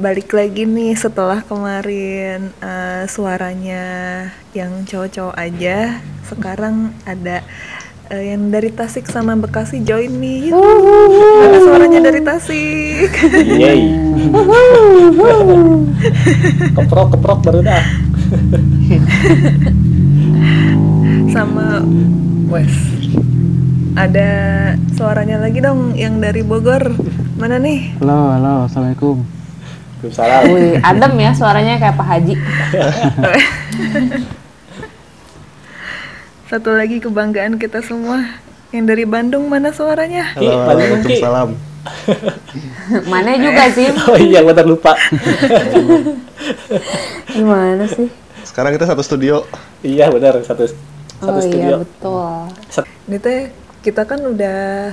balik lagi nih setelah kemarin uh, suaranya yang cowok-cowok aja. Sekarang ada uh, yang dari Tasik sama Bekasi join nih. Ada suaranya dari Tasik. Yeay. keprok keprok baru dah. sama Wes. Ada suaranya lagi dong yang dari Bogor. Mana nih? Halo, halo, assalamualaikum. Waalaikumsalam. Wih, adem ya suaranya kayak Pak Haji. Satu lagi kebanggaan kita semua. Yang dari Bandung mana suaranya? Mungkin. Waalaikumsalam. Mana juga sih? Oh iya, benar lupa. Gimana sih? Sekarang kita satu studio. iya, benar satu satu oh studio. iya betul. Set- Ini teh kita kan udah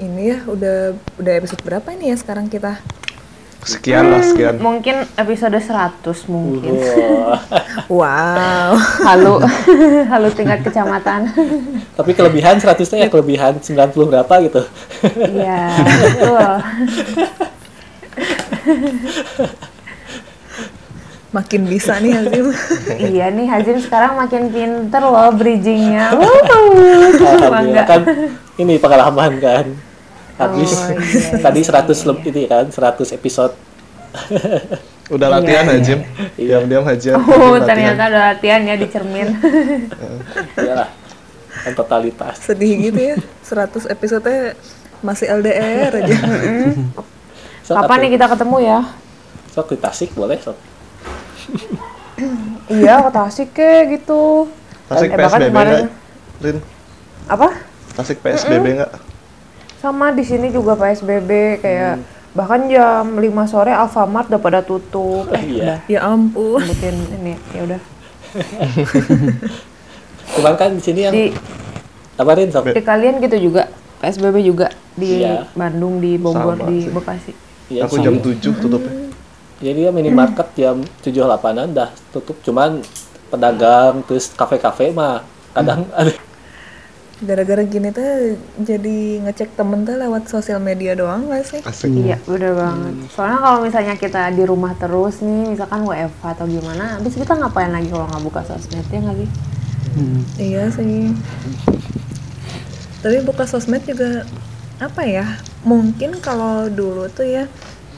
ini ya udah udah episode berapa ini ya sekarang kita? Sekian lah, sekian. Mungkin episode 100 mungkin. Wah. Wow. Halu, halu tingkat kecamatan. Tapi kelebihan 100 nya ya kelebihan 90 berapa gitu. Iya, betul. Makin bisa nih Hazim. iya nih Hazim sekarang makin pinter loh bridgingnya. Bangga. kan ini pengalaman kan. Habis Oh, iya, tadi 100 lebih ini kan 100 episode. Udah latihan Iya, Hajim. Diam-diam Hajim. Oh, latihan. ternyata ada latihan ya di cermin. Iyalah. Kan totalitas. Sedih gitu ya. 100 episode masih LDR aja. Sok Kapan nih kita ketemu ya? Sok di Tasik boleh sok. Iya, ke Tasik ke gitu. Tasik Eh, PSBB kemarin- enggak? Rin, Apa? Tasik PSBB enggak? Sama di sini juga PSBB kayak bahkan jam 5 sore Alfamart udah pada tutup. Eh, Iya. ya ampun. Sebutin ini ya udah. Cuman kan di sini yang Di apa Rin sok? di kalian gitu juga PSBB juga di Iya. Bandung, di Bogor, Sama di sih. Bekasi. Iya, Aku jam 7 tutupnya. Jadi dia minimarket jam 7 8 dah tutup. Cuman pedagang terus kafe-kafe mah kadang ada Gara-gara gini tuh jadi ngecek temen tuh lewat sosial media doang gak sih? Asik. Iya, bener banget. Soalnya kalau misalnya kita di rumah terus nih, misalkan WFH atau gimana, habis kita ngapain lagi kalau nggak buka sosmed ya nggak sih? Hmm. Iya sih. Tapi buka sosmed juga apa ya? Mungkin kalau dulu tuh ya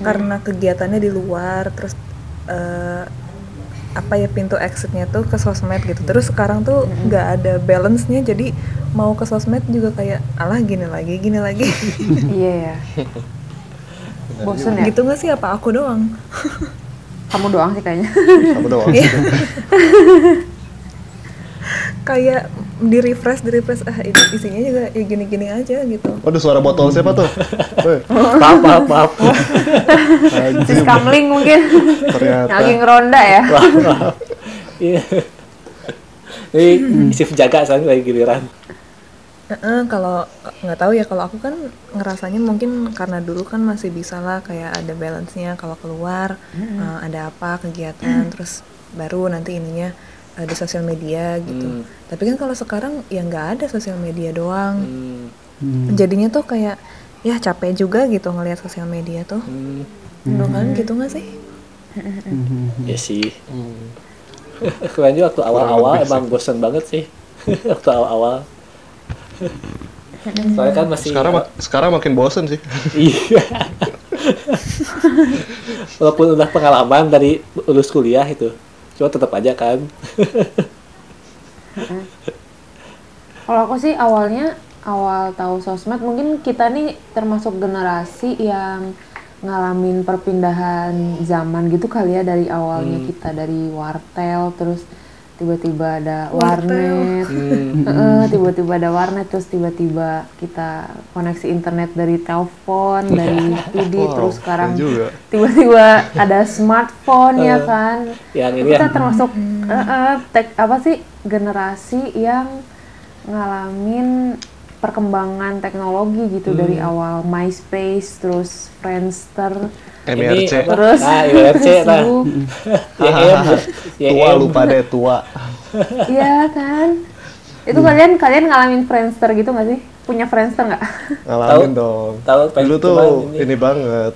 karena kegiatannya di luar terus eh, apa ya pintu exitnya tuh ke sosmed gitu. Terus sekarang tuh nggak ada balance-nya jadi mau ke sosmed juga kayak alah gini lagi, gini lagi. iya ya. Bosen ya? gitu nggak sih apa aku doang? Kamu doang sih kayaknya. Kamu doang. Iya. kayak di refresh di refresh ah ini isinya juga ya gini-gini aja gitu. Waduh, suara botol siapa tuh? Woi, maaf maaf maaf. Sis kamling mungkin. ternyata. Lagi ngeronda ya. Iya. Ini shift jaga saya lagi giliran. Heeh, kalau nggak tahu ya kalau aku kan ngerasanya mungkin karena dulu kan masih bisa lah kayak ada balance-nya kalau keluar eh, ada apa kegiatan terus baru nanti ininya di sosial media gitu. Hmm. Tapi kan kalau sekarang ya nggak ada sosial media doang. Hmm. Hmm. Jadinya tuh kayak ya capek juga gitu ngelihat sosial media tuh. Hmm. Menurut kalian gitu nggak sih? Hmm. Ya sih. Keren juga waktu awal-awal emang bosan banget sih. waktu awal-awal. Soalnya kan masih Sekarang ma- sekarang makin bosen sih. Iya. Walaupun udah pengalaman dari lulus kuliah itu, cuma tetap aja kan. Kalau aku sih awalnya awal tahu sosmed mungkin kita nih termasuk generasi yang ngalamin perpindahan zaman gitu kali ya dari awalnya kita dari wartel terus tiba-tiba ada warnet. Hmm. Heeh, tiba-tiba ada warnet terus tiba-tiba kita koneksi internet dari telepon dari PD Wow, terus sekarang tiba-tiba ada smartphone ya kan? Yang ini kita ya. termasuk eh, eh, tek- apa sih generasi yang ngalamin perkembangan teknologi gitu dari awal. MySpace terus Friendster MRC. apa? terus Nah, IRC nah. YM. Tua lupa deh tua. iya kan itu kalian kalian ngalamin Friendster gitu nggak sih punya Friendster nggak Ngalamin Tahu- dong. tahu, Dulu tuh ini- ini banget.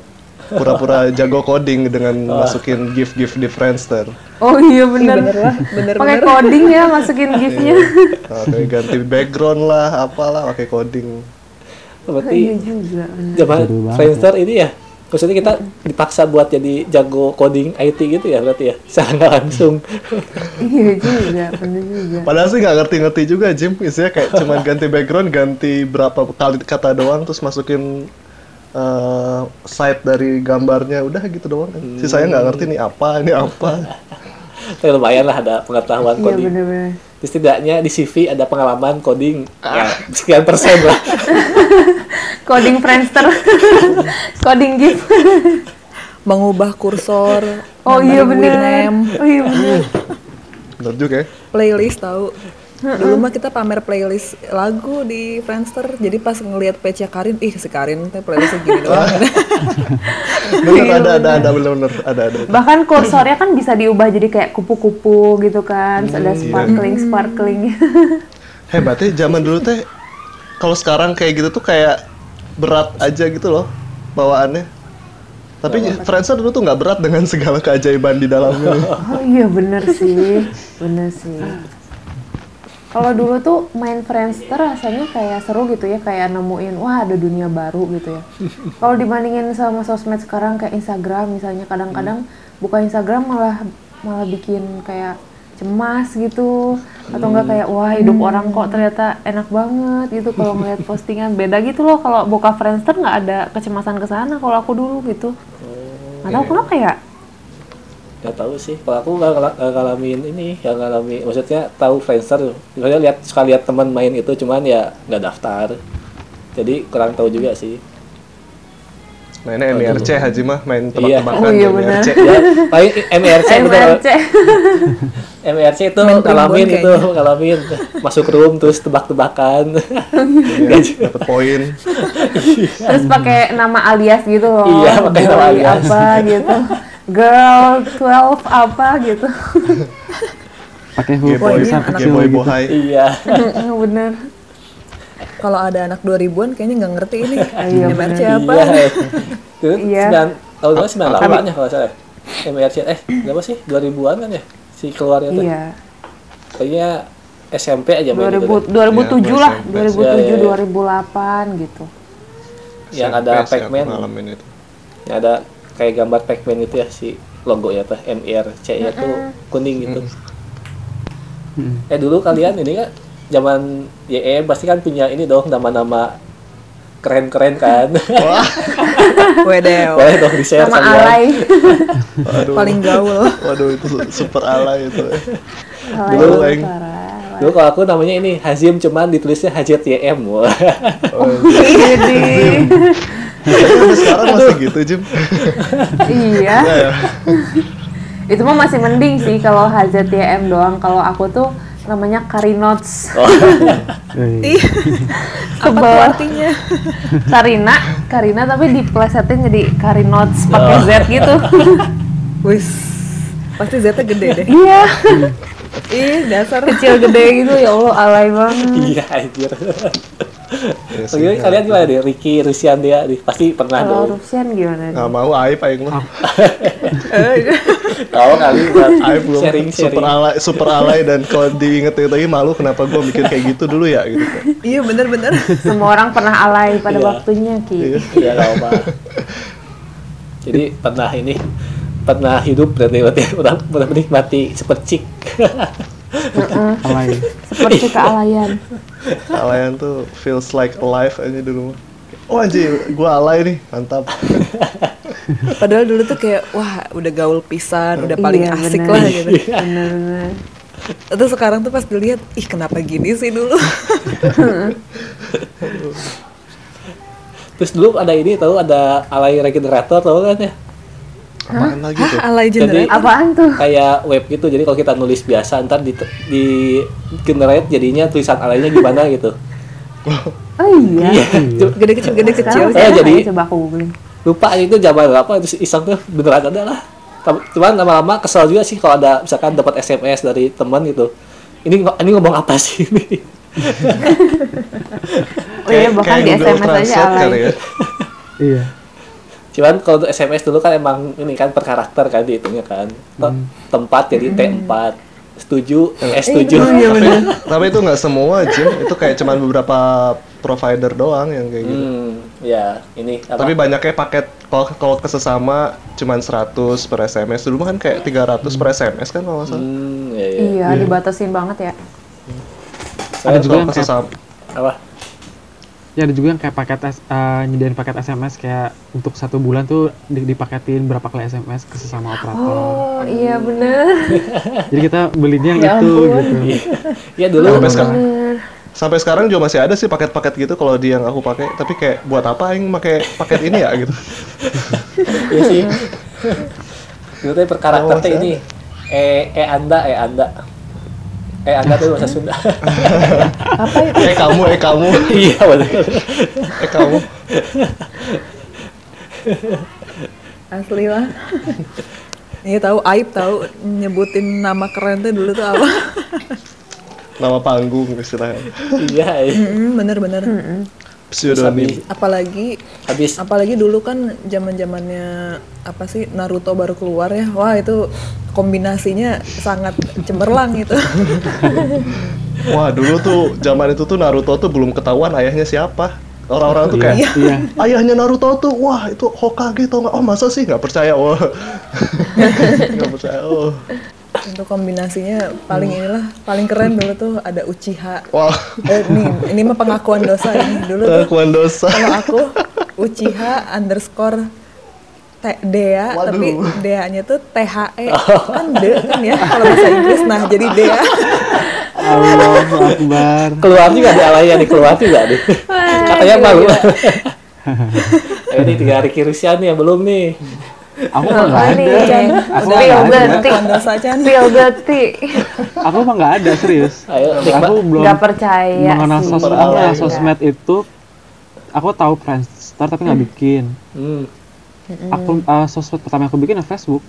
pura-pura jago coding dengan masukin gif-gif di Friendster. Oh iya lah bener Pakai coding ya masukin gifnya. Nah, ganti background lah, apalah pakai coding. berarti Iya zaman banget. Friendster ini ya maksudnya kita dipaksa buat jadi jago coding IT gitu ya berarti ya secara nggak langsung Iya juga, bener juga. Padahal sih nggak ngerti-ngerti juga Jim, isinya kayak cuman ganti background, ganti berapa kali kata doang, terus masukin eh, site dari gambarnya, udah gitu doang. kan. Sisanya nggak ngerti nih apa, ini apa. ya, lumayan lah ada pengetahuan Iya coding bener-bener. Setidaknya di CV ada pengalaman coding ya sekian persen lah Coding Friendster. Coding gif. mengubah kursor Oh iya. Winamp, Oh iya bener. Bener juga ya. playlist tahu dulu mah kita pamer playlist lagu di Friendster jadi pas ngelihat page Karin ih si Karin teh playlistnya gini doang Bener ada ada ada bener-bener ada ada. Bahkan kursornya kan bisa diubah jadi kayak kupu-kupu gitu kan. Terus ada sparkling sparkling. Hebat ya zaman dulu teh. Kalau sekarang kayak gitu tuh kayak berat aja gitu loh bawaannya. Tapi Friendster dulu tuh nggak berat dengan segala keajaiban di dalamnya. oh iya bener sih, bener sih. Kalau dulu tuh main Friendster rasanya kayak seru gitu ya, kayak nemuin wah ada dunia baru gitu ya. Kalau dibandingin sama sosmed sekarang kayak Instagram misalnya kadang-kadang buka Instagram malah malah bikin kayak cemas gitu atau enggak kayak wah hidup orang kok ternyata enak banget gitu. Kalau ngeliat postingan beda gitu loh. Kalau buka Friendster nggak ada kecemasan ke sana kalau aku dulu gitu. Nggak tahu kenapa ya nggak tahu sih. Kalau aku nggak ngala- nggak ngalamin ini nggak ngalamin maksudnya tahu Friendster. Soalnya lihat suka lihat teman main itu cuman ya nggak daftar. Jadi kurang tahu juga sih. Mainnya MRC Haji mah main Iya. tebak-tebakan Oh, iya di benar. MRC. ya paling MRC betul MRC MRC itu Main ngalamin itu ngalamin. Masuk room terus tebak-tebakan. Iya, dapat poin. terus pakai nama alias gitu loh. Iya, pakai nama alias. apa gitu girl 12 apa gitu. Pakai huruf Boy, besar anak kecil Boy gitu. Bohai. iya. Bener. Kalau ada anak 2000-an kayaknya nggak ngerti ini. Iya, MRC bener. apa? Iya. Itu Iya. sembilan tahun berapa sembilan delapan ya kalau salah MRC eh berapa sih? 2000-an kan ya? Si keluarnya tuh. Iya. Kayaknya SMP aja main itu 2000, deh. 2007 lah. SMP. 2007 Iya, iya, iya. 2008 gitu. Yang ada Pac-Man. yang ada kayak gambar Pac-Man itu ya si logo ya tuh MRC nya tuh kuning gitu. Mm. eh dulu kalian ini kan zaman YE pasti kan punya ini dong nama-nama keren-keren kan. Wedel boleh dong di share sama kalian alay. Waduh. paling gaul. Waduh itu super alay itu. alay Dulu, parah dulu kalau aku namanya ini Hazim cuman ditulisnya HZYM Wah. Oh, Jadi, Tapi sekarang masih gitu Jim. iya. Ya, ya. itu mah masih mending sih kalau HZYM doang. Kalau aku tuh namanya Karinots. Eh, ih apa tuh artinya? Karina Karina tapi diplesetin jadi Karinots pakai Oh. Z gitu. Wis. Pasti Z-nya gede deh. Iya ih dasar. Kecil gede gitu ya Allah alay banget. Iya anjir. Ya sih, Bagaimana kalian gimana deh? Ricky Rusian dia nih pasti pernah kalau dong. Rusian gimana? Nggak mau aib aing mah. tahu kali Aib belum sharing super sharing alay, super alay dan kalau diinget-inget lagi malu kenapa gue mikir kayak gitu dulu ya gitu. iya bener-bener semua orang pernah alay pada Iya. waktunya ki. Iya. ya gak apa jadi pernah ini pernah hidup berarti berarti udah udah menikmati sepercik alay. seperti kealayan Alayan tuh feels like alive aja dulu. Oh anjir, gue alay nih, mantap. padahal dulu tuh kayak wah udah gaul pisan udah paling Iya, asik bener. lah gitu bener-bener terus sekarang tuh pas dilihat ih kenapa gini sih dulu terus dulu ada ini tahu ada alay regenerator tahu kan ya Apaan lagi tuh? hah alay Jadi- apaan tuh? kayak web gitu. Jadi kalau kita nulis biasa ntar di, di generate jadinya tulisan alaynya gimana gitu. Oh iya. Gede kecil gede kecil. Sekarang Eh, saya jadi- coba aku googling. lupa itu zaman berapa itu iseng tuh beneran ada lah. Cuman lama-lama kesel juga sih kalau ada misalkan dapat SMS dari teman gitu. Ini ini ngomong apa sih ini? Oh iya bahkan di SMS aja alay. ya. Iya. Cuman kalau untuk SMS dulu kan emang ini kan per karakter kan dihitungnya kan Te- tempat jadi T4 setuju eh setuju Tapi itu nggak semua Jim, itu kayak cuman beberapa provider doang yang kayak gitu. hmm ya ini apa Tapi banyaknya paket kalau kalau ke sesama cuman 100 per SMS. Dulu mah kan kayak 300 per SMS kan kalau nggak salah. hmm ya, ya. Iya, dibatasin banget ya. Saya Ada juga kalau yang ke kayak- sesama apa Ya ada juga yang kayak paket S- eh, nyediain paket SMS kayak untuk satu bulan tuh di- dipaketin berapa kali SMS ke sesama operator. Oh, iya bener. Jadi kita belinya yang Ya itu ampun. gitu. ya dulu sampai sekarang Bener. sampai sekarang juga masih ada sih paket-paket gitu kalau di yang aku pakai tapi kayak buat apa yang pakai paket ini ya gitu Iya sih. Dulu teh per karakter Oh, teh saya- ini. Eh eh anda eh anda. Eh anda tuh bahasa Sunda. Apa itu? eh kamu eh kamu Iya betul. eh kamu asli lah Iya tahu aib tahu nyebutin nama keren tuh dulu tuh apa? nama panggung istilahnya Iya. iya. Mm, Bener-bener. Pseudonym. Apalagi Habis. apalagi dulu kan zaman zamannya apa sih Naruto baru keluar ya. Wah itu kombinasinya sangat cemerlang itu wah dulu tuh zaman itu tuh Naruto tuh belum ketahuan ayahnya siapa. Orang-orang tuh kayak Iya. Iya. ayahnya Naruto tuh wah itu Hokage tau nggak? Oh masa sih? Nggak percaya wah nggak percaya oh untuk kombinasinya paling inilah paling keren dulu tuh ada Uchiha wah eh, nih ini mah pengakuan dosa ini dulu tuh pengakuan dosa kalau aku Uchiha underscore T Dea Waduh. tapi Dea-nya tuh THE kan de kan ya kalau bahasa Inggris nah jadi Dea Allahu Akbar. keluar juga di alaya nih keluar juga nih. Katanya malu. Eh, ini tiga hari Kirisian nih yang belum nih. Aku mah nggak Apa ada. Aku mah nggak ada. Feel guilty. Aku mah nggak ada serius. Ayo, Aku belum Nggak percaya mengenal sosmed, mengenal sosmed itu. Aku tahu Friendster tapi nggak bikin. Hmm. Aku eh, sosmed pertama yang aku bikin ya Facebook.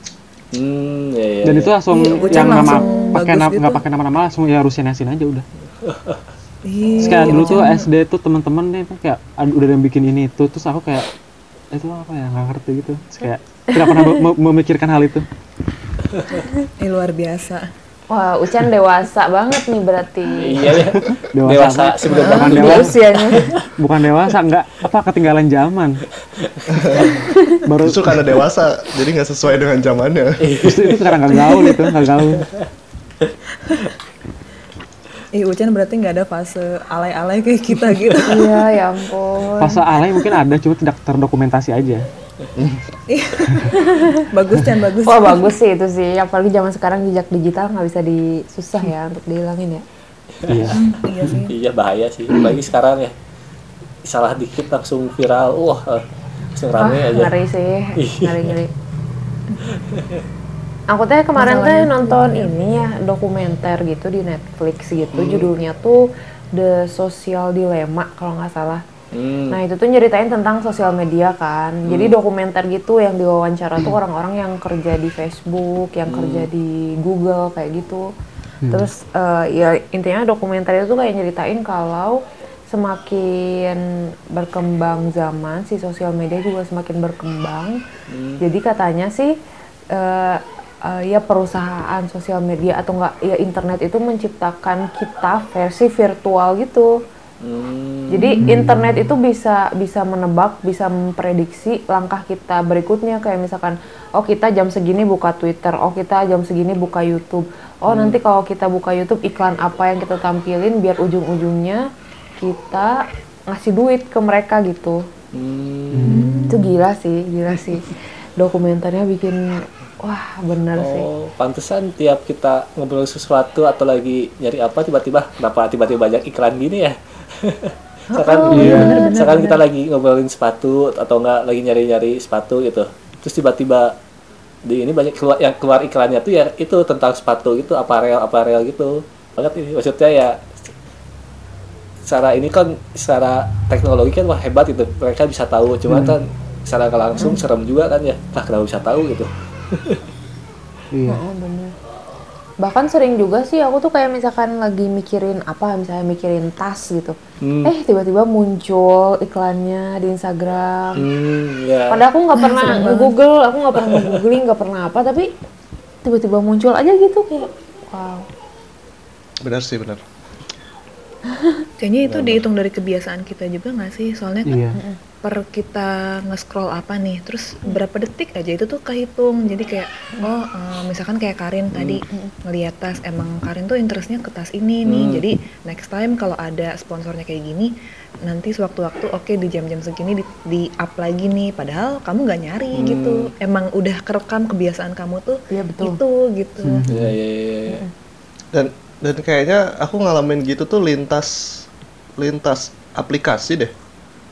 Hmm, ya, ya, Dan ya. itu langsung Iya, yang nama pakai nama nggak gitu. pakai nama-nama langsung ya Rusian Yasin aja udah. Terus kayak dulu tuh SD tuh teman-teman nih kayak udah ada yang bikin ini itu terus aku kayak itu apa ya nggak ngerti gitu. Terus kayak tidak pernah me- me- memikirkan hal itu. Ih, luar biasa Wah, Ucan dewasa banget nih berarti. Iya ya. Dewasa Dewasa sebelum Bukan dewasa. usianya. Bukan dewasa nggak apa ketinggalan zaman. Baru justru karena dewasa jadi nggak sesuai dengan zamannya justru itu sekarang nggak gaul itu nggak gaul. Ih, Ucan berarti nggak ada fase alay-alay kayak kita gitu. Iya, ya ampun. Fase alay mungkin ada cuma tidak terdokumentasi aja. bagus Chan, bagus. Wah bagus sih itu sih, apalagi zaman sekarang jejak digital nggak bisa disusah ya untuk dihilangin ya. Iya. Iya sih. Iya bahaya sih. Apalagi sekarang ya. Salah dikit langsung viral. Wah, langsung Wah rame aja. ngeri sih, Iya. ngeri ngeri. Aku teh kemarin teh nonton ini ya dokumenter gitu di Netflix gitu, judulnya tuh The Social Dilemma kalau nggak salah. Hmm. Nah itu tuh nyeritain tentang sosial media kan. Jadi dokumenter gitu yang diwawancara tuh orang-orang yang kerja di Facebook, yang kerja di Google kayak gitu. Terus eh, ya intinya dokumenter itu kayak nyeritain kalau semakin berkembang zaman si sosial media juga semakin berkembang. Jadi katanya sih eh, eh, ya perusahaan sosial media atau enggak ya internet itu menciptakan kita versi virtual gitu. Hmm. Jadi internet itu bisa bisa menebak, bisa memprediksi langkah kita berikutnya kayak misalkan oh kita jam segini buka Twitter, oh kita jam segini buka YouTube. Oh nanti kalau kita buka YouTube iklan apa yang kita tampilin biar ujung-ujungnya kita ngasih duit ke mereka gitu. Hmm. Itu gila sih, gila sih. Dokumenternya bikin wah bener sih. Oh, pantesan tiap kita ngobrol sesuatu atau lagi nyari apa tiba-tiba kenapa tiba-tiba banyak iklan gini ya? Misalkan, misalkan kita lagi ngobrolin sepatu atau enggak lagi nyari-nyari sepatu gitu. Terus tiba-tiba di ini banyak keluar yang keluar iklannya tuh ya itu tentang sepatu gitu, aparel aparel gitu. Banget ini. Maksudnya ya secara ini kan secara teknologi kan wah hebat gitu. Mereka bisa tahu. Cuma kan secara langsung serem juga kan ya. Lah kenapa bisa tahu gitu? Iya. Oh, bener. Bahkan sering juga sih aku tuh kayak misalkan lagi mikirin apa misalnya mikirin tas gitu Hmm. eh tiba-tiba muncul iklannya di Instagram Hmm, ya. padahal aku nggak pernah nge-google aku nggak pernah nge-googling nggak pernah apa tapi tiba-tiba muncul aja gitu kayak wow Benar sih, benar. Kayaknya itu dihitung dari kebiasaan kita juga nggak sih? Soalnya kan Iya. Per kita nge-scroll apa nih, terus berapa detik aja itu tuh kehitung. Jadi kayak oh eh, misalkan kayak Karin tadi ngeliat tas, emang Karin tuh interestnya ke tas ini nih. Jadi next time kalau ada sponsornya kayak gini, nanti sewaktu-waktu oke di jam-jam segini di, di up lagi nih. Padahal kamu nggak nyari gitu. Emang udah kerekam kebiasaan kamu tuh Iya, betul. itu gitu. Ya, ya, ya, ya. Dan dan kayaknya aku ngalamin gitu tuh lintas lintas aplikasi deh.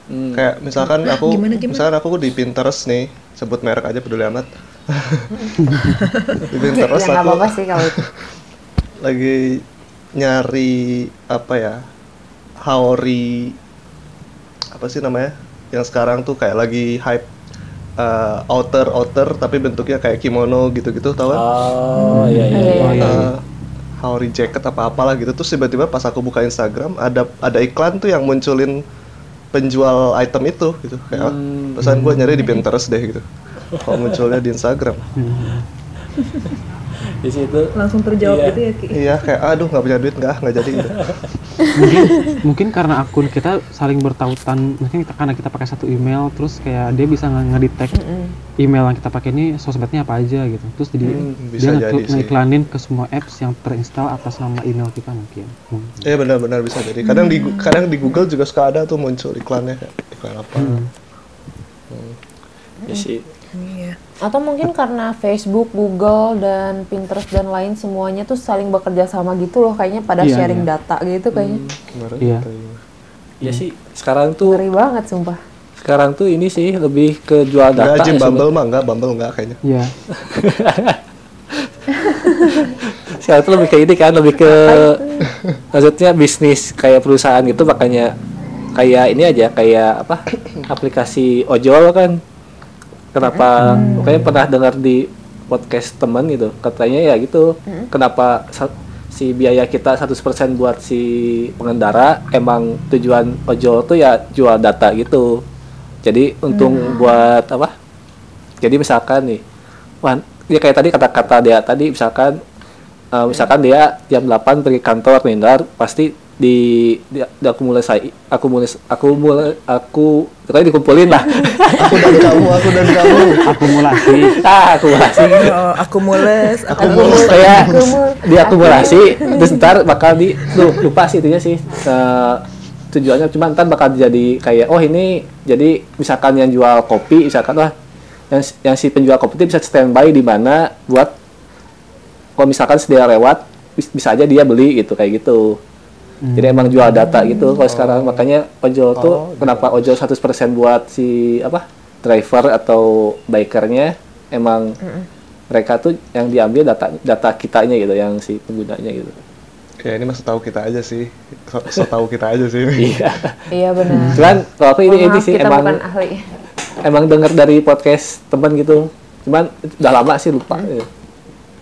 Hmm. Kayak misalkan aku gimana, gimana? misalkan aku di Pinterest nih, sebut merek aja peduli amat. di ya Pinterest nggak aku apa-apa sih kalau itu lagi nyari apa ya? Haori apa sih namanya? Yang sekarang tuh kayak lagi hype uh, outer outer tapi bentuknya kayak kimono gitu-gitu tahu kan? Oh, iya, iya. Iya, iya. Oh, iya. Eh, Haori jacket apa apalah gitu terus tiba-tiba pas aku buka Instagram ada ada iklan tuh yang munculin penjual item itu gitu. Kayak Hmm. pesan gue nyari di Pinterest deh gitu. Kok munculnya di Instagram Di situ. Langsung terjawab Iya. gitu ya Ki. iya kayak aduh nggak punya duit nggak nggak jadi gitu. Mungkin mungkin karena akun kita saling bertautan mungkin kita, karena kita pakai satu email terus kayak dia bisa nge- ngedetect email yang kita pakai ini sosmednya apa aja gitu. Terus jadi Hmm, bisa dia jadi nge- ngiklanin ke semua apps yang terinstall atas nama email kita mungkin. Iya benar-benar bisa jadi. Kadang di kadang di Google juga suka ada tuh muncul iklannya iklan apa. Ya sih. Iya. Atau mungkin karena Facebook, Google dan Pinterest dan lain semuanya tuh saling bekerja sama gitu loh kayaknya pada Iya, sharing iya. data gitu kayaknya kemarin Iya. kita ini. Ya sih. Sekarang tuh ngeri banget sumpah sekarang tuh ini sih lebih ke jual data. Enggak, Jim ya, Bumble mah enggak, Bumble enggak kayaknya. Iya, sekarang tuh lebih ke ini kan lebih ke maksudnya bisnis kayak perusahaan gitu makanya kayak ini aja kayak apa aplikasi ojol kan kenapa makanya pernah dengar di podcast teman gitu katanya ya gitu kenapa sa- si biaya kita 100% buat si pengendara emang tujuan ojol tuh ya jual data gitu. Jadi untung buat apa? Jadi misalkan nih wah ya kayak tadi kata-kata dia tadi misalkan eh, misalkan dia jam 8 pergi kantor nih ntar pasti di di, diakumulasi akumulis akumul aku pokoknya dikumpulin lah. Aku dan kamu, aku dan kamu. akumulasi. Ah akumulasi. Oh, aku mules, aku Akumulasi. Kayak diakumulasi terus ntar bakal di duh, lupa sih itunya sih. Eh, tujuannya cuma ntar bakal jadi kayak oh ini jadi misalkan yang jual kopi misalkan wah yang yang si penjual kopi itu bisa standby di mana buat kalau misalkan sedia lewat bis- bisa aja dia beli gitu kayak gitu jadi emang jual data gitu kalau sekarang. Makanya ojol tuh Oh, kenapa ojol 100% buat si apa driver atau bikernya? Emang mereka tuh yang diambil data data kitanya gitu yang si penggunanya gitu. Ya ini mah tahu kita aja sih. So, so tahu kita aja sih. iya. Iya benar. Cuman kalau aku ini ini sih kita emang bukan ahli. emang dengar dari podcast teman gitu. Cuman udah lama sih lupa. Ya.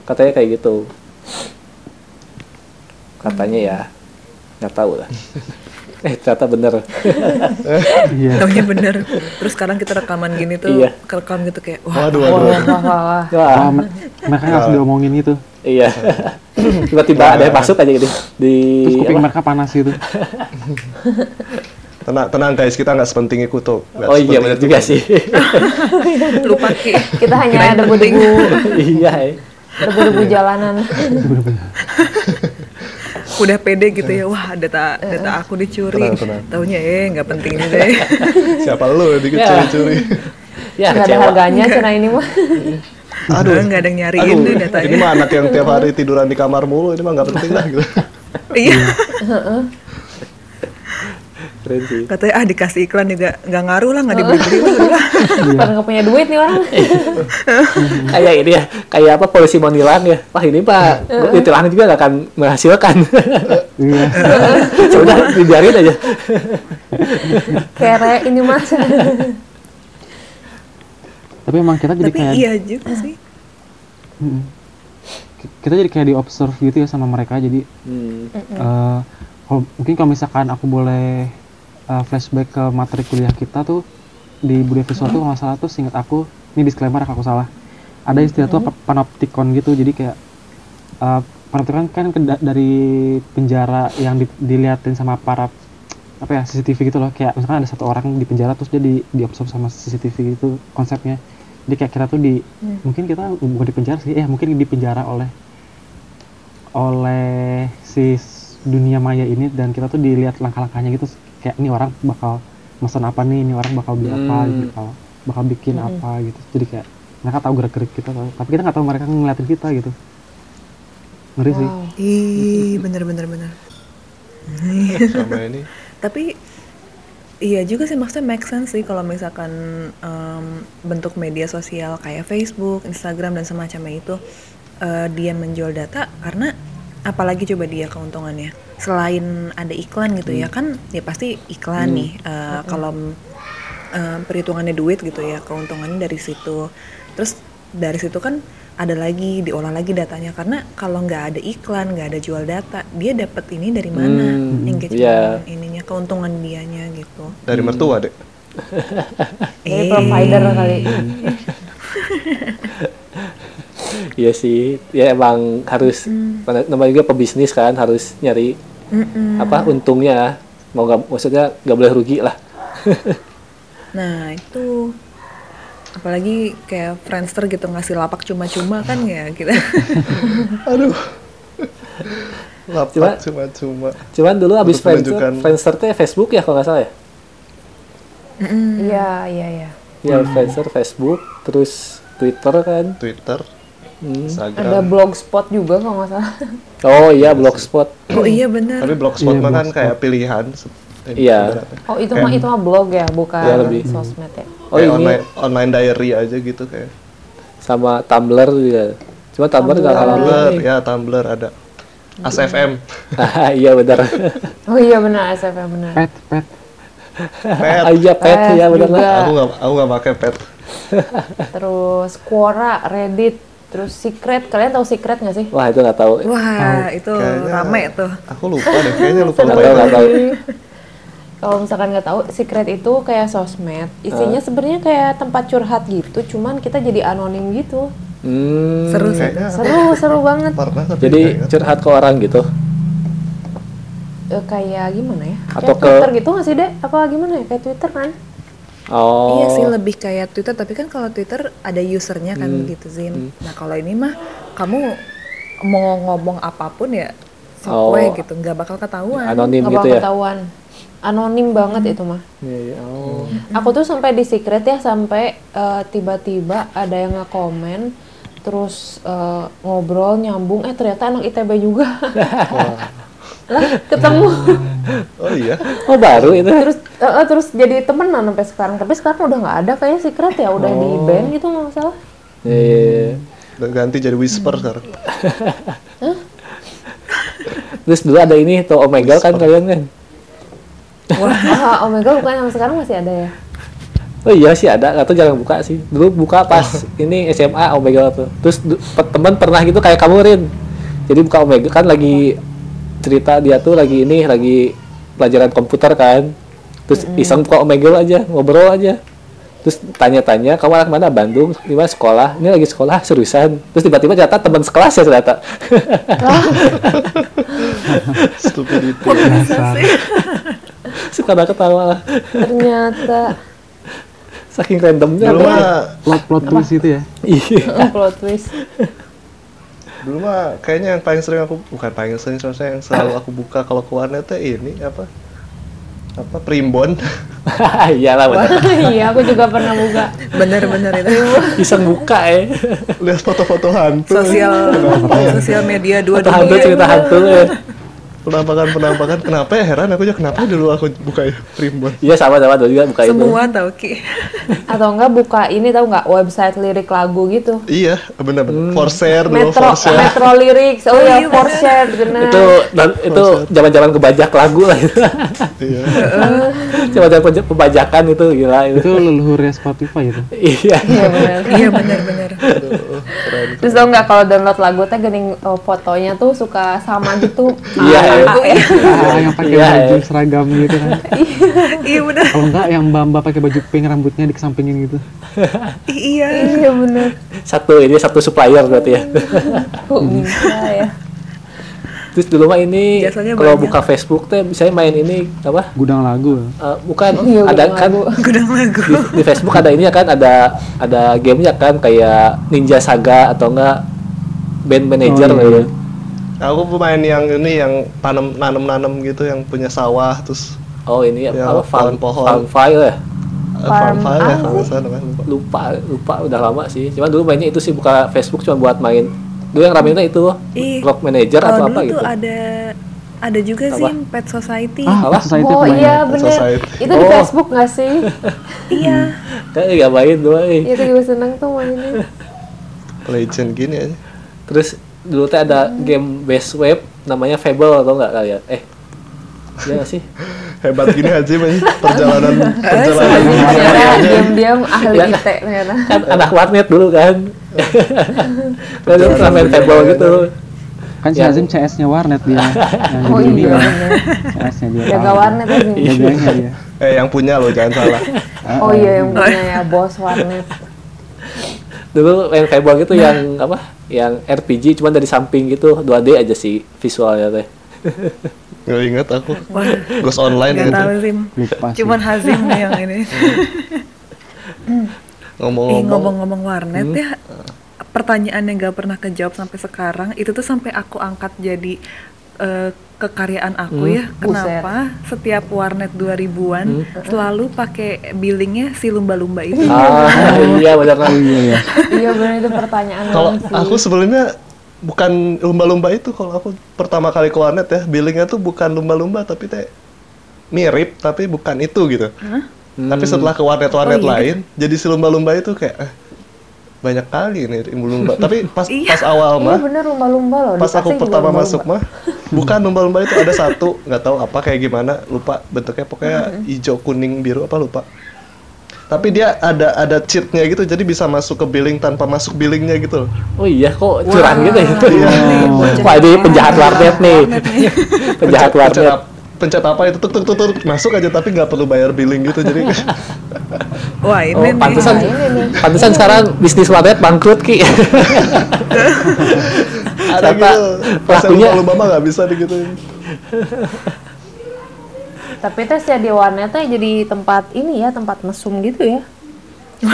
katanya kayak gitu. Katanya ya nggak tahu lah eh ternyata bener iya Taunya bener. Terus sekarang kita rekaman gini tuh, Iya. kerekam gitu kayak, wah Waduh, waduh. wah wah, wah. Wah, Wah, me- mereka harus diomongin itu iya tiba-tiba ada yang masuk aja gitu di terus kuping apa? mereka panas gitu Tenang, tenang guys, kita nggak sepenting itu tuh. Nggak oh iya bener itu. juga sih lupa Ki. kita hanya debu-debu iya eh. debu-debu jalanan Udah pede gitu ya, wah data data aku dicuri. Tenang, tenang. Taunya eh nggak penting juga ya. Siapa lu yang dikit Ya. ya nggak ada harganya cina ini mah Aduh. nggak ada yang nyariin Aduh, deh datanya. ini mah anak yang tiap hari tiduran di kamar mulu, ini mah nggak penting lah gitu. Iya. Keren sih. Katanya ah dikasih iklan juga nggak ngaruh lah, nggak dibeli-beli lah. karena nggak punya duit nih orang. Kayak ini ya kayak apa polisi mau nilang ya. Wah ini pak ditilang juga nggak akan menghasilkan. Iya. Sudah dibiarin aja. Kere ini mas. Tapi emang kita jadi Tapi kayak iya juga sih. Mm-mm. kita jadi kayak di observe gitu ya sama mereka jadi Hmm. eh, kalau mungkin kalau misalkan aku boleh eh, flashback ke materi kuliah kita tuh di budaya visual tuh kalau nggak salah tuh singkat aku ini disclaimer kalau aku salah. Ada istilah tuh apa, panopticon gitu jadi kayak eh, panopticon kan dari penjara yang di- diliatin sama para apa ya CCTV gitu loh. Kayak misalkan ada satu orang di penjara terus dia di diobserve sama CCTV gitu konsepnya. Jadi kayak kita tuh di mungkin kita bukan di penjara sih eh mungkin di penjara oleh oleh si dunia maya ini dan kita tuh dilihat langkah-langkahnya gitu kayak ini orang bakal mesen apa nih? Ini orang bakal beli apa Hmm. gitu bakal bakal bikin apa gitu. Jadi kayak mereka tahu gerak-gerik kita tau. tapi kita nggak tahu mereka ngeliatin kita gitu. Ngeri sih. Wow. ih bener bener bener. Sama ini. Tapi iya juga sih maksudnya make sense sih kalau misalkan em, bentuk media sosial kayak Facebook, Instagram dan semacamnya itu eh, dia menjual data karena apalagi coba dia keuntungannya. Selain ada iklan gitu ya kan ya pasti iklan nih eh, kalau eh, perhitungannya duit gitu ya keuntungannya dari situ. Terus dari situ kan ada lagi diolah lagi datanya. Karena kalau nggak ada iklan nggak ada jual data dia dapat ini dari mana? Hmm, engagement iya. ininya keuntungan dianya gitu. Dari mertua deh Dari Eh. provider kali. Iya sih, ya emang harus mana- namanya juga pebisnis kan harus nyari Mm-mm. apa untungnya mau nggak maksudnya nggak boleh rugi lah. nah itu apalagi kayak Friendster gitu ngasih lapak cuma-cuma kan ya kita aduh Cuma- lapak cuma-cuma Cuman dulu habis Untuk Friendster, menunjukkan- Friendster teh Facebook ya kalau nggak salah ya. Iya, iya, iya. Ya Friendster Facebook, terus Twitter kan. Twitter Hmm. Ada Instagram blogspot juga kalau nggak salah. Oh iya Blogspot. oh iya bener tapi blogspot Iya, mah kan kayak pilihan Iya. ibaratnya. Oh itu mah itu mah blog ya, bukan Iya, lebih. sosmed ya. Oh Kayak ini online online diary aja gitu kayak sama Tumblr juga. Cuma Tumblr nggak Tumblr. Tumblr ya Tumblr ada ASFM Ah, iya benar. Oh iya benar SFM benar. pet pet pet Ah, iya pet Pet ya benar aku nggak aku nggak pakai pet Terus Quora, Reddit, terus Secret. Kalian tahu Secret nggak sih? Wah itu nggak tahu. wah itu Kayaknya- rame tuh aku lupa deh kayaknya lupa lupa nggak tahu. Kalau misalkan nggak tahu, Secret itu kayak sosmed. Isinya sebenarnya kayak tempat curhat gitu, cuman kita jadi anonim gitu. Hmm, seru sih kayaknya Seru, seru banget. Jadi curhat ke orang gitu. Eh, kayak gimana ya? Atau kayak ke- Twitter gitu nggak sih, Dek? Apa gimana ya? Kayak Twitter kan? Oh. Iya sih lebih kayak Twitter tapi kan kalau Twitter ada usernya kan Hmm. gitu Zin. Nah kalau ini mah kamu mau ngomong apa pun ya Oh. sok we gitu nggak bakal ketahuan. Anonim Nggak gitu bakal ya. ketahuan. Anonim banget itu mah. Iya, iya. Oh. Aku tuh sampai di secret ya sampai eh, tiba-tiba ada yang nge-komen terus eh, ngobrol nyambung eh ternyata anak ITB juga. lah ketemu oh iya Oh baru itu. terus eh, terus jadi temenan sampai sekarang tapi sekarang udah nggak ada kayaknya secret ya udah di ban gitu nggak salah Iya, iya, iya. udah ganti jadi whisper sekarang Terus dulu ada ini tuh Omega kan kalian kan. Wah, Omega bukan yang sekarang masih ada ya Oh iya sih ada, atau jarang buka sih. Dulu buka pas ini SMA Omega tuh. Terus teman pernah gitu kayak kamu Rin. Jadi buka Omega kan lagi cerita dia tuh lagi ini lagi pelajaran komputer kan. Terus iseng buka Omega aja, ngobrol aja. Terus tanya-tanya, kamu anak mana? Bandung, di mana sekolah? Ini lagi sekolah seriusan. Terus tiba-tiba ternyata teman sekelas ya ternyata. stupidity dasar Suka ketawa lah. ternyata Saking randomnya. dulu plot plot twist itu ya Iya. plot twist dulu mah kayaknya yang paling sering aku bukan paling sering maksudnya yang selalu aku buka kalau ke warnet ini apa? Apa? Primbon. Iyalah bener. iya aku juga pernah buka. Bener-bener itu. Iseng buka ya. lihat foto-foto hantu. Sosial sosial media dua Atau hantu cerita hantu ya. Penampakan penampakan kenapa ya heran aku juga kenapa dulu aku buka primbon Iya sama sama dulu juga buka itu. Semua tau Ki. Atau enggak buka ini tahu nggak website lirik lagu gitu. iya benar benar for share dulu Metro for share Metro Lyrics. Oh ya, iya, for share bener. Itu dan itu zaman-zaman kebajak lagu lah itu. iya Zaman-zaman penja- pembajakan itu gila itu. Itu leluhurnya Spotify itu. Iya. Iya bener. Iya keren Terus tau nggak kalau download lagu teh gening oh, fotonya tuh suka sama gitu. Iya, Ah, iya. ah, ya. Yang pakai Iya, baju iya. seragam gitu kan. Iya benar. Kalau enggak yang mbak-mbak pakai baju pink rambutnya dikesampingin gitu. Iya. Iya bener. Satu ini satu supplier berarti ya. Kok bisa ya? Terus dulu mah ini kalau buka Facebook teh bisa main ini apa? Gudang lagu. Eh, bukan Iya, ada gudang kan lagu. Gudang lagu. di, di Facebook ada ini ya kan ada ada gamenya kan kayak Ninja Saga atau enggak Band Manager Oh, iya, gitu. Iya. aku pemain yang ini yang tanam nanam nanam gitu yang punya sawah terus Oh ini Ya, apa farm pohon-pohon. farm file ya? eh, farm Farm file ya apa kalau sih? saya namanya lupa Lupa lupa udah lama sih. Cuman dulu mainnya itu sih buka Facebook cuma buat main. Dulu yang ramenya itu Ih, Rock Manager atau Kalau apa dulu gitu. ada ada juga Apa? sih Pet Society. Ah, Apa? Society Oh iya bener. Society. Itu di Oh. Facebook nggak sih? Iya. Kan nggak main dulu eh. Itu juga seneng tuh mainnya. legend gini aja Terus dulu teh ada game base web namanya Fable atau enggak kalian? Eh. Iya sih? hebat gini aja ini perjalanan perjalanan diam-diam ahli Ya. IT ternyata. kan anak warnet dulu kan. Kan dulu pernah main Fable gitu. Kan si Yang- Hazim CS-nya warnet dia. Yang Oh iya. CS-nya dia. Jaga warnet. Jaganya dia. eh yang punya loh jangan salah Oh iya yang punya ya bos warnet. Dulu main Fable gitu yang apa? Yang RPG cuman dari samping gitu 2D aja sih visualnya teh. nggak inget aku Ghost online nggak gitu tahu sih. Cuman Hazim yang ini. Ngomong-ngomong ngomong-ngomong warnet ya, pertanyaan yang gak pernah kejawab sampai sekarang itu tuh sampai aku angkat jadi eh, kekaryaan aku ya. Buset. Kenapa setiap warnet 2000-an selalu pakai billingnya si lumba-lumba itu? Ah, iya benar iya ya. Iya bener itu pertanyaan kalau aku sebelumnya bukan lumba-lumba itu kalau aku pertama kali ke warnet ya billingnya tuh bukan lumba-lumba tapi teh mirip tapi bukan itu gitu tapi setelah ke warnet-warnet Oh, iya. lain jadi si lumba-lumba itu kayak eh, banyak kali ini lumba tapi pas Iya. pas awal Iya mah bener lumba-lumba loh. pas aku pertama lumba-lumba. masuk mah bukan lumba-lumba itu ada satu nggak tahu apa kayak gimana lupa bentuknya pokoknya hijau kuning biru apa lupa tapi dia ada ada cheatnya gitu jadi bisa masuk ke billing tanpa masuk billingnya gitu loh. Oh iya kok curang gitu ya. Iya. Wah ini penjahat warnet nih. penjahat warnet. pencet apa itu tuk tuk tuk tuk, masuk aja tapi nggak perlu bayar billing gitu jadi Wah ini Oh, nih. pantesan, nih. pantesan sekarang bisnis warnet bangkrut ki. Ada Ternyata gitu pelakunya- mah nggak bisa digituin Tapi tes ya di warnetnya jadi tempat ini ya, tempat mesum gitu ya.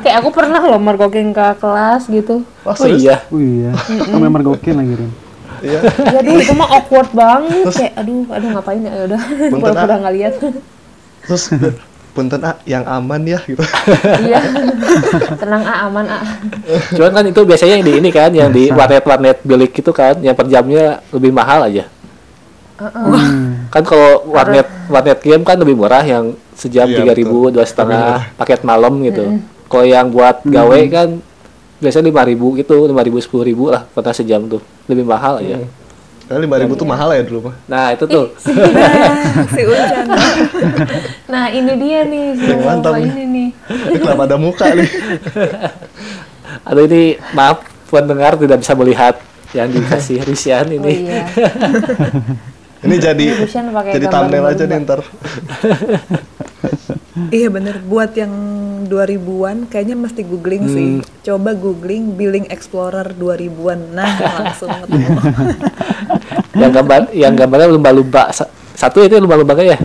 Kayak aku pernah loh mergoking ke kelas gitu. Wah, Oh serius? iya. Oh iya. Kamu memang gokin lagi Rin. iya Jadi itu mah awkward banget kayak aduh aduh ngapain ya ya udah pura-pura nggak lihat. terus punten ah yang aman ya gitu Iya. Tenang ah aman ah. Cuman kan itu biasanya yang di ini kan, yang di warnet-warnet bilik itu kan, yang per jamnya lebih mahal aja. Hmm. Kan kalau warnet warnet game kan lebih murah yang sejam Iya, tiga ribu dua setengah paket malam gitu. Kalau yang buat Hmm. gawe kan biasanya lima ribu gitu, lima ribu sepuluh ribu lah pernah sejam tuh, lebih mahal aja. Hmm. Karena lima ribu tuh mahal ya dulu mah Nah itu tuh, Nah, si Ucan. Nah ini dia nih si Yang mantap ini nih. ini kenapa ada muka nih aduh ini maaf pendengar tidak bisa melihat yang dikasih Risian Oh ini. iya. Ini jadi jadi thumbnail aja nih ntar Iya bener, buat yang 2000-an kayaknya mesti googling sih. Coba googling Billing Explorer 2000-an. Nah, langsung ketemu. yang gambar yang gambarnya lumba-lumba Sa- satu itu lumba-lumba ya?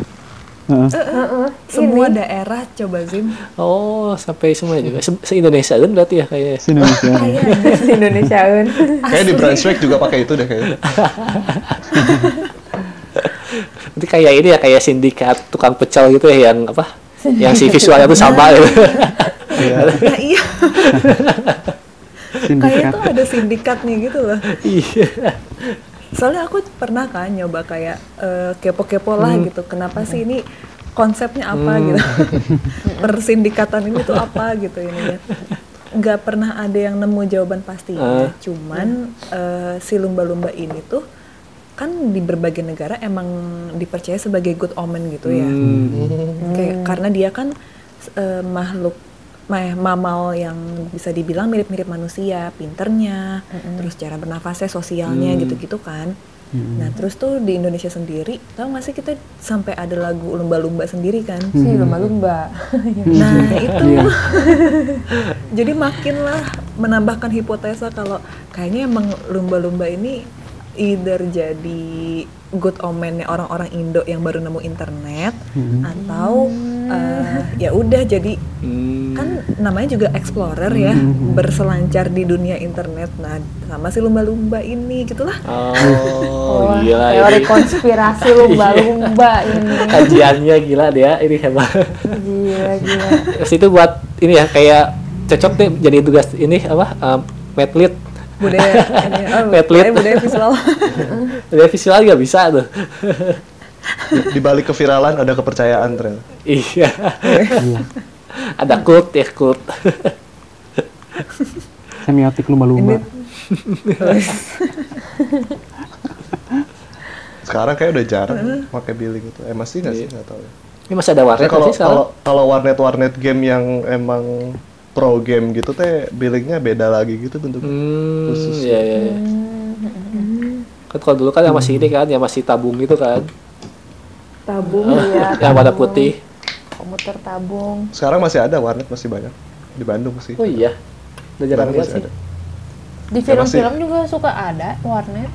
Heeh. Semua daerah coba Zim. Oh sampai semua juga se, Indonesia kan berarti ya kayaknya. Si Indonesia. Si Indonesiaun. kayak di Brunswick juga pakai itu deh kayaknya Nanti kayak ini ya kayak sindikat tukang pecel gitu ya yang apa? Yang si visualnya tuh sama gitu. Iya. Nah iya, kayak Sindikat. tuh ada sindikatnya gitu loh. Iya. soalnya aku pernah kan nyoba kayak eh, kepo-kepo lah Hmm. gitu kenapa sih ini konsepnya apa gitu persindikatan ini tuh apa gitu ini nggak pernah ada yang nemu jawaban pastinya Ah. cuman eh, si lumba-lumba ini tuh kan di berbagai negara emang dipercaya sebagai good omen gitu ya Hmm. Kayak karena dia kan eh, makhluk ma- mamal yang bisa dibilang mirip-mirip manusia, pinternya, terus cara bernafasnya, sosialnya Hmm. gitu-gitu kan. Nah terus tuh di Indonesia sendiri, tahu nggak sih kita sampai ada lagu lumba-lumba sendiri kan? Si lumba-lumba. Nah itu, jadi makinlah menambahkan hipotesa kalau kayaknya emang lumba-lumba ini either jadi good omennya orang-orang Indo yang baru nemu internet atau eh, ya udah jadi Hmm. kan namanya juga explorer ya berselancar di dunia internet nah sama si lumba-lumba ini gitulah Oh, gila teori ini. konspirasi lumba-lumba ini. Kajiannya gila dia, ini hebat. Gila, gila. Terus itu buat ini ya kayak cocok deh jadi tugas ini apa? Um, medlit. Budaya ini oh, Medlit. budaya, budaya visual Dia visual juga bisa tuh. Di balik keviralan ada kepercayaan ternyata. iya. Ada kult ya kult. semiotik lumba-lumba Sekarang kayak udah jarang pakai billing itu. Eh masih nggak sih nggak tahu. ya. Ini masih ada warnet kalau nggak sih sekarang? kalau kalau warnet warnet game yang emang pro game gitu teh billingnya beda lagi gitu bentuknya. Hmm, khusus. iya iya. iya. Kan kalau dulu kan yang masih ini kan, yang masih tabung gitu kan, Tabung ya. yang warna putih. Komuter tabung. Sekarang masih ada warnet masih banyak di Bandung sih. Oh iya, udah jarang masih sih. ada. Di Ya, film-film juga suka ada warnet.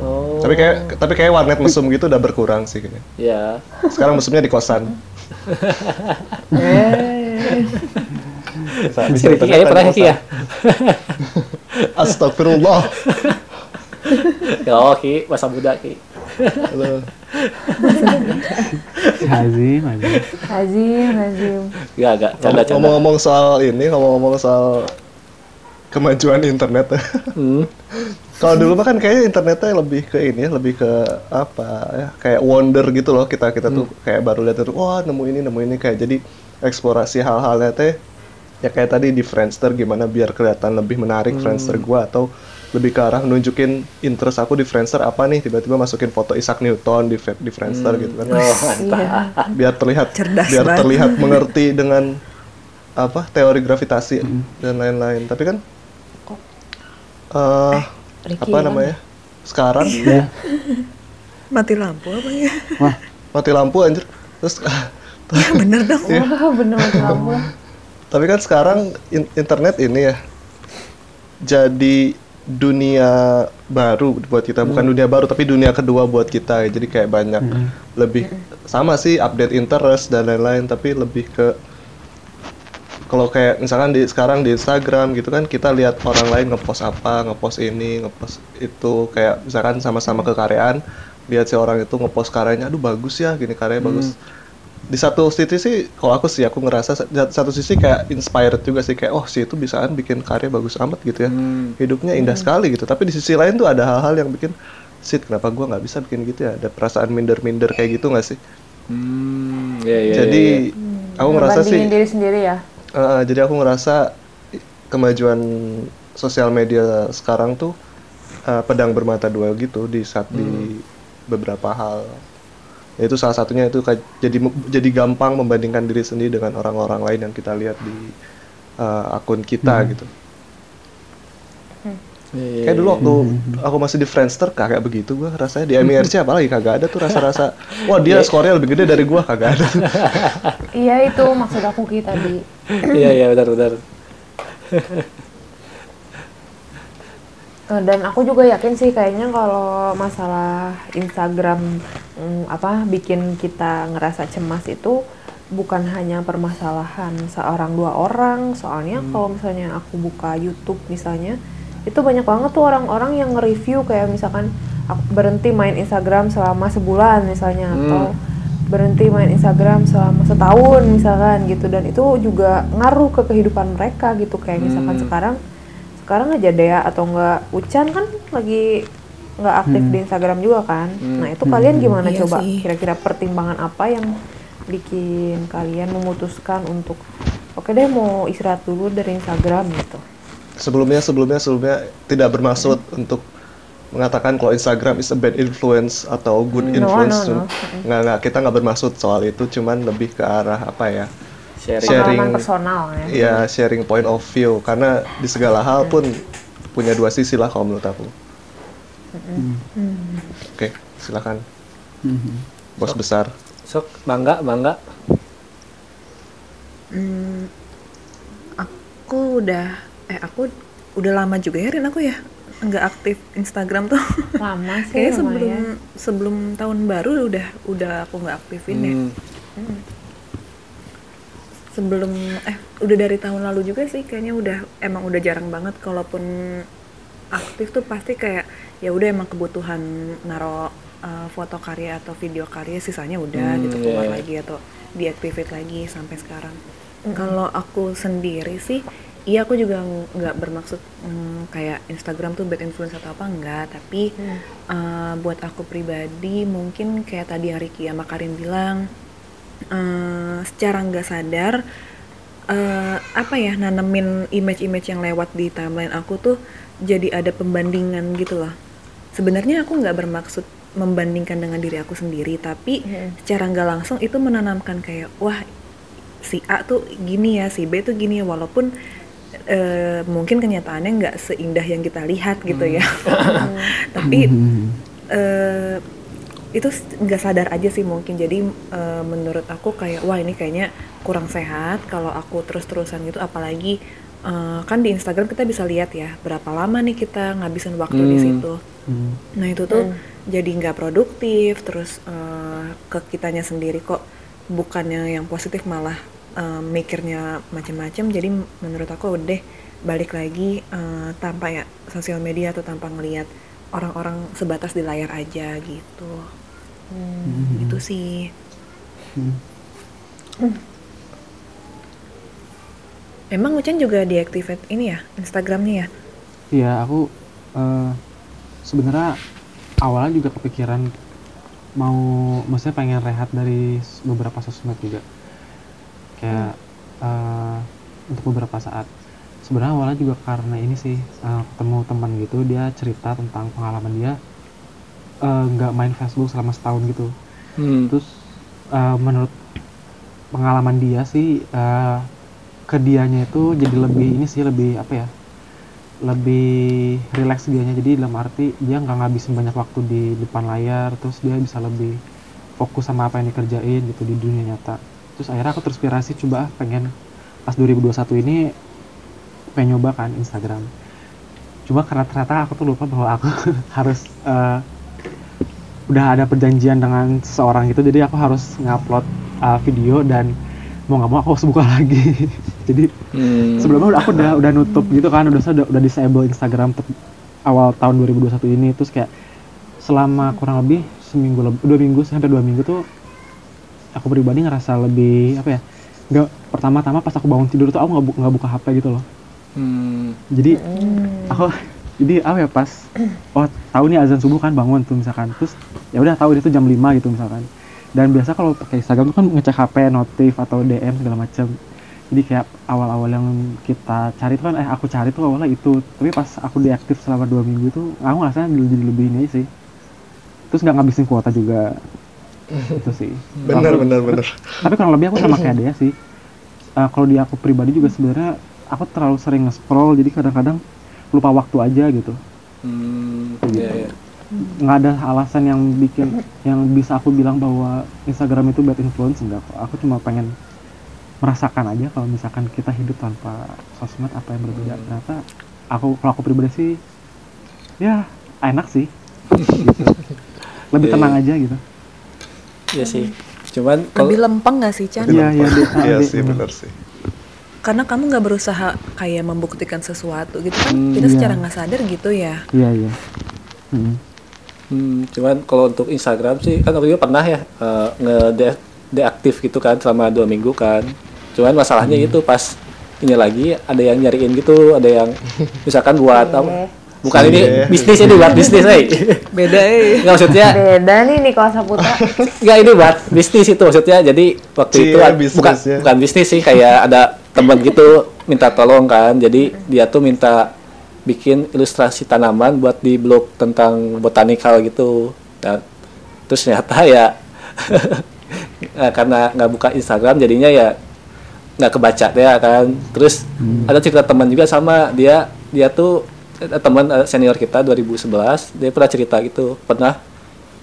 Oh, Tapi kayak tapi kayak warnet mesum gitu udah berkurang sih kayaknya. ya. Sekarang mesumnya di kosan. Bisa, bisa Riki kayaknya pernah di Ki ya? Astagfirullah. Ya oh Ki, masa muda Ki. Halo. Hazim Hazim Hazim, Hazim. Gak, gak, canda-canda. Ngomong-ngomong soal ini, ngomong-ngomong soal kemajuan internet. Hmm. Kalau dulu mah kan kayaknya internetnya lebih ke ini, ya, lebih ke apa ya, kayak wonder gitu loh kita kita tuh kayak baru lihat itu, wah nemu ini nemu ini kayak jadi eksplorasi hal-halnya teh ya kayak tadi di Friendster gimana biar kelihatan lebih menarik Friendster gua atau lebih ke arah nunjukin interest aku di Friendster apa nih? Tiba-tiba masukin foto Isaac Newton di di Friendster gitu kan. Oh. Iya. biar terlihat Cerdas biar banget. terlihat mengerti dengan apa teori gravitasi dan lain-lain. Tapi kan eh Ricky apa kan? namanya sekarang? mati lampu apa ya? Wah mati lampu anjir. Terus ya bener dong. Wah, bener lampu. Tapi kan sekarang in- internet ini ya jadi dunia baru buat kita. Bukan dunia baru tapi dunia kedua buat kita ya. jadi kayak banyak lebih sama sih update interest dan lain-lain tapi lebih ke kalau kayak misalkan di sekarang di Instagram gitu kan kita lihat orang lain ngepost apa ngepost ini ngepost itu. Kayak misalkan sama-sama kekaryaan lihat si orang itu ngepost karyanya aduh bagus ya gini karyanya bagus di satu sisi sih kalau aku sih aku ngerasa satu sisi kayak inspired juga sih kayak oh si itu bisaan bikin karya bagus amat gitu ya Hmm. hidupnya indah sekali gitu tapi di sisi lain tuh ada hal-hal yang bikin sit kenapa gua nggak bisa bikin gitu ya ada perasaan minder-minder kayak gitu nggak sih Hmm, ya, ya, jadi ya, ya. aku ngerasa sih diri sendiri ya. Uh, jadi aku ngerasa kemajuan sosial media sekarang tuh uh, pedang bermata dua gitu di saat di beberapa hal. Ya, itu salah satunya itu kayak jadi jadi gampang membandingkan diri sendiri dengan orang-orang lain yang kita lihat di uh, akun kita gitu. Ya, ya, Kayak dulu waktu aku masih di Friendster kagak begitu gua rasanya di MIRC apalagi kagak ada tuh rasa-rasa wah dia skornya lebih gede dari gua kagak ada. Iya itu maksud aku Ki tadi. Iya, iya, benar, benar. Eh, Dan aku juga yakin sih kayaknya kalau masalah Instagram mm, apa bikin kita ngerasa cemas itu bukan hanya permasalahan seorang dua orang. Soalnya kalau misalnya aku buka YouTube misalnya itu banyak banget tuh orang-orang yang nge-review kayak misalkan aku berhenti main Instagram selama sebulan misalnya atau berhenti main Instagram selama setahun misalkan gitu. Dan itu juga ngaruh ke kehidupan mereka gitu. Kayak misalkan sekarang sekarang aja Dea atau enggak Ucan kan lagi nggak aktif di Instagram juga kan. Nah itu kalian gimana Iya coba? sih. Kira-kira pertimbangan apa yang bikin kalian memutuskan untuk oke deh mau istirahat dulu dari Instagram gitu? sebelumnya sebelumnya sebelumnya tidak bermaksud untuk mengatakan kalau Instagram is a bad influence atau good No, influence no, no. nggak nggak kita nggak bermaksud soal itu cuman lebih ke arah apa ya sharing Sharing. Pengalaman personal ya. ya sharing point of view karena di segala hal pun punya dua sisi lah kalau menurut aku oke silakan. Mhm. bos besar. Sok bangga bangga. Hmm, aku udah eh aku udah lama juga ya Rin aku ya? Nggak aktif Instagram tuh. Lama sih kayaknya sebelum lumayan. sebelum tahun baru udah udah aku nggak aktifin ya. Hmm, sebelum eh udah dari tahun lalu juga sih kayaknya udah emang udah jarang banget kalaupun aktif tuh pasti kayak ya udah emang kebutuhan naro uh, foto karya atau video karya sisanya udah Hmm, gitu keluar iya. lagi atau deactivate lagi sampai sekarang. Kalau aku sendiri sih iya aku juga ng- nggak bermaksud mm, kayak Instagram tuh bad influence atau apa enggak tapi uh, buat aku pribadi mungkin kayak tadi yang Ricky sama Karin bilang eh, secara nggak sadar eh, apa ya nanemin image-image yang lewat di timeline aku tuh jadi ada pembandingan gitu loh. Sebenarnya aku nggak bermaksud membandingkan dengan diri aku sendiri, tapi secara nggak langsung itu menanamkan kayak wah si A tuh gini ya, si B tuh gini ya, walaupun eh, mungkin kenyataannya nggak seindah yang kita lihat gitu ya. tapi Mhm. eh itu s- nggak sadar aja sih mungkin jadi eh, menurut aku kayak wah ini kayaknya kurang sehat kalau aku terus-terusan gitu apalagi eh, kan di Instagram kita bisa lihat ya berapa lama nih kita ngabisin waktu di Hmm. situ. Mhm. nah itu tuh jadi nggak produktif terus eh, ke kitanya sendiri kok bukannya yang positif malah eh, mikirnya macam-macam jadi menurut aku udah balik lagi eh, tanpa ya sosial media atau tanpa ngelihat orang-orang sebatas di layar aja gitu. Itu sih. Mhm. Emang Ucen juga deactivate ini ya Instagramnya ya Iya, aku eh, sebenarnya awalnya juga kepikiran mau, maksudnya pengen rehat dari beberapa sosmed juga, kayak eh, untuk beberapa saat. Sebenarnya awalnya juga karena ini sih eh, ketemu teman gitu, dia cerita tentang pengalaman dia eh, nggak main Facebook selama setahun gitu. Hmm. Terus eh, menurut pengalaman dia sih eh, ke dianya itu jadi lebih ini sih lebih apa ya lebih rileks dianya. Jadi dalam arti dia nggak ngabisin banyak waktu di depan layar terus dia bisa lebih fokus sama apa yang dikerjain gitu di dunia nyata. Terus akhirnya aku terinspirasi coba ah, pengen pas 2021 ini pengen nyoba kan Instagram. Cuma karena ternyata aku tuh lupa bahwa aku harus eh, udah ada perjanjian dengan seseorang gitu jadi aku harus ngupload uh, video dan mau nggak mau aku harus buka lagi. Jadi Hmm. sebelumnya udah aku udah udah nutup gitu kan udah udah, udah disable Instagram awal tahun 2021 ini. Terus kayak selama kurang lebih seminggu lebih dua minggu sampai dua minggu tuh aku pribadi ngerasa lebih apa ya nggak pertama-tama pas aku bangun tidur tuh aku nggak bu- nggak buka HP gitu loh. Hmm. jadi aku jadi apa ya pas oh tahu nih azan subuh kan bangun tuh misalkan. Terus ya udah tahu itu jam 5 gitu misalkan dan biasa kalau pakai Instagram tuh kan ngecek HP notif atau DM segala macam jadi kayak awal-awal yang kita cari itu kan eh aku cari tuh awalnya itu. Tapi pas aku deaktif selama dua minggu itu aku ngerasa jadi lebih ini sih. Terus nggak ngabisin kuota juga. Itu sih. Bener Kalau- bener bener. Tapi kurang lebih aku sama kayak dia sih. Eh, kalau di aku pribadi juga sebenarnya aku terlalu sering nge-scroll. Jadi kadang-kadang lupa waktu aja gitu. Hmm. Iya, iya. Nggak ada alasan yang bikin yang bisa aku bilang bahwa Instagram itu bad influence enggak kok aku cuma pengen merasakan aja kalau misalkan kita hidup tanpa sosmed apa yang berbeda ternyata aku kalau aku pribadi sih ya enak sih gitu. lebih Iya, tenang iya. aja gitu Iya sih. Cuman kalau lebih lempeng gak sih Chan? Iya, iya, iya sih bener sih Karena kamu nggak berusaha kayak membuktikan sesuatu gitu kan? Hmm, kita iya. secara nggak sadar gitu ya. iya iya Hmm. Hmm, cuman kalau untuk Instagram sih kan aku juga pernah ya eh, nge deaktif gitu kan selama dua minggu kan. Cuman masalahnya itu pas ini lagi ada yang nyariin gitu, ada yang misalkan buat apa bukan ini Iya. bisnis ini buat bisnis eh beda eh nggak maksudnya Beda nih Nicholas Saputra. nggak ini buat bisnis itu maksudnya jadi waktu Cie, itu bisnis bukan ya. bukan bisnis sih kayak ada temen gitu minta tolong kan jadi dia tuh minta bikin ilustrasi tanaman buat di blog tentang botanikal gitu. Nah, terus ternyata ya eh, karena nggak buka Instagram jadinya ya nggak kebaca ya kan. Terus ada cerita teman juga sama dia dia tuh eh, teman eh, senior kita 2011 dia pernah cerita gitu pernah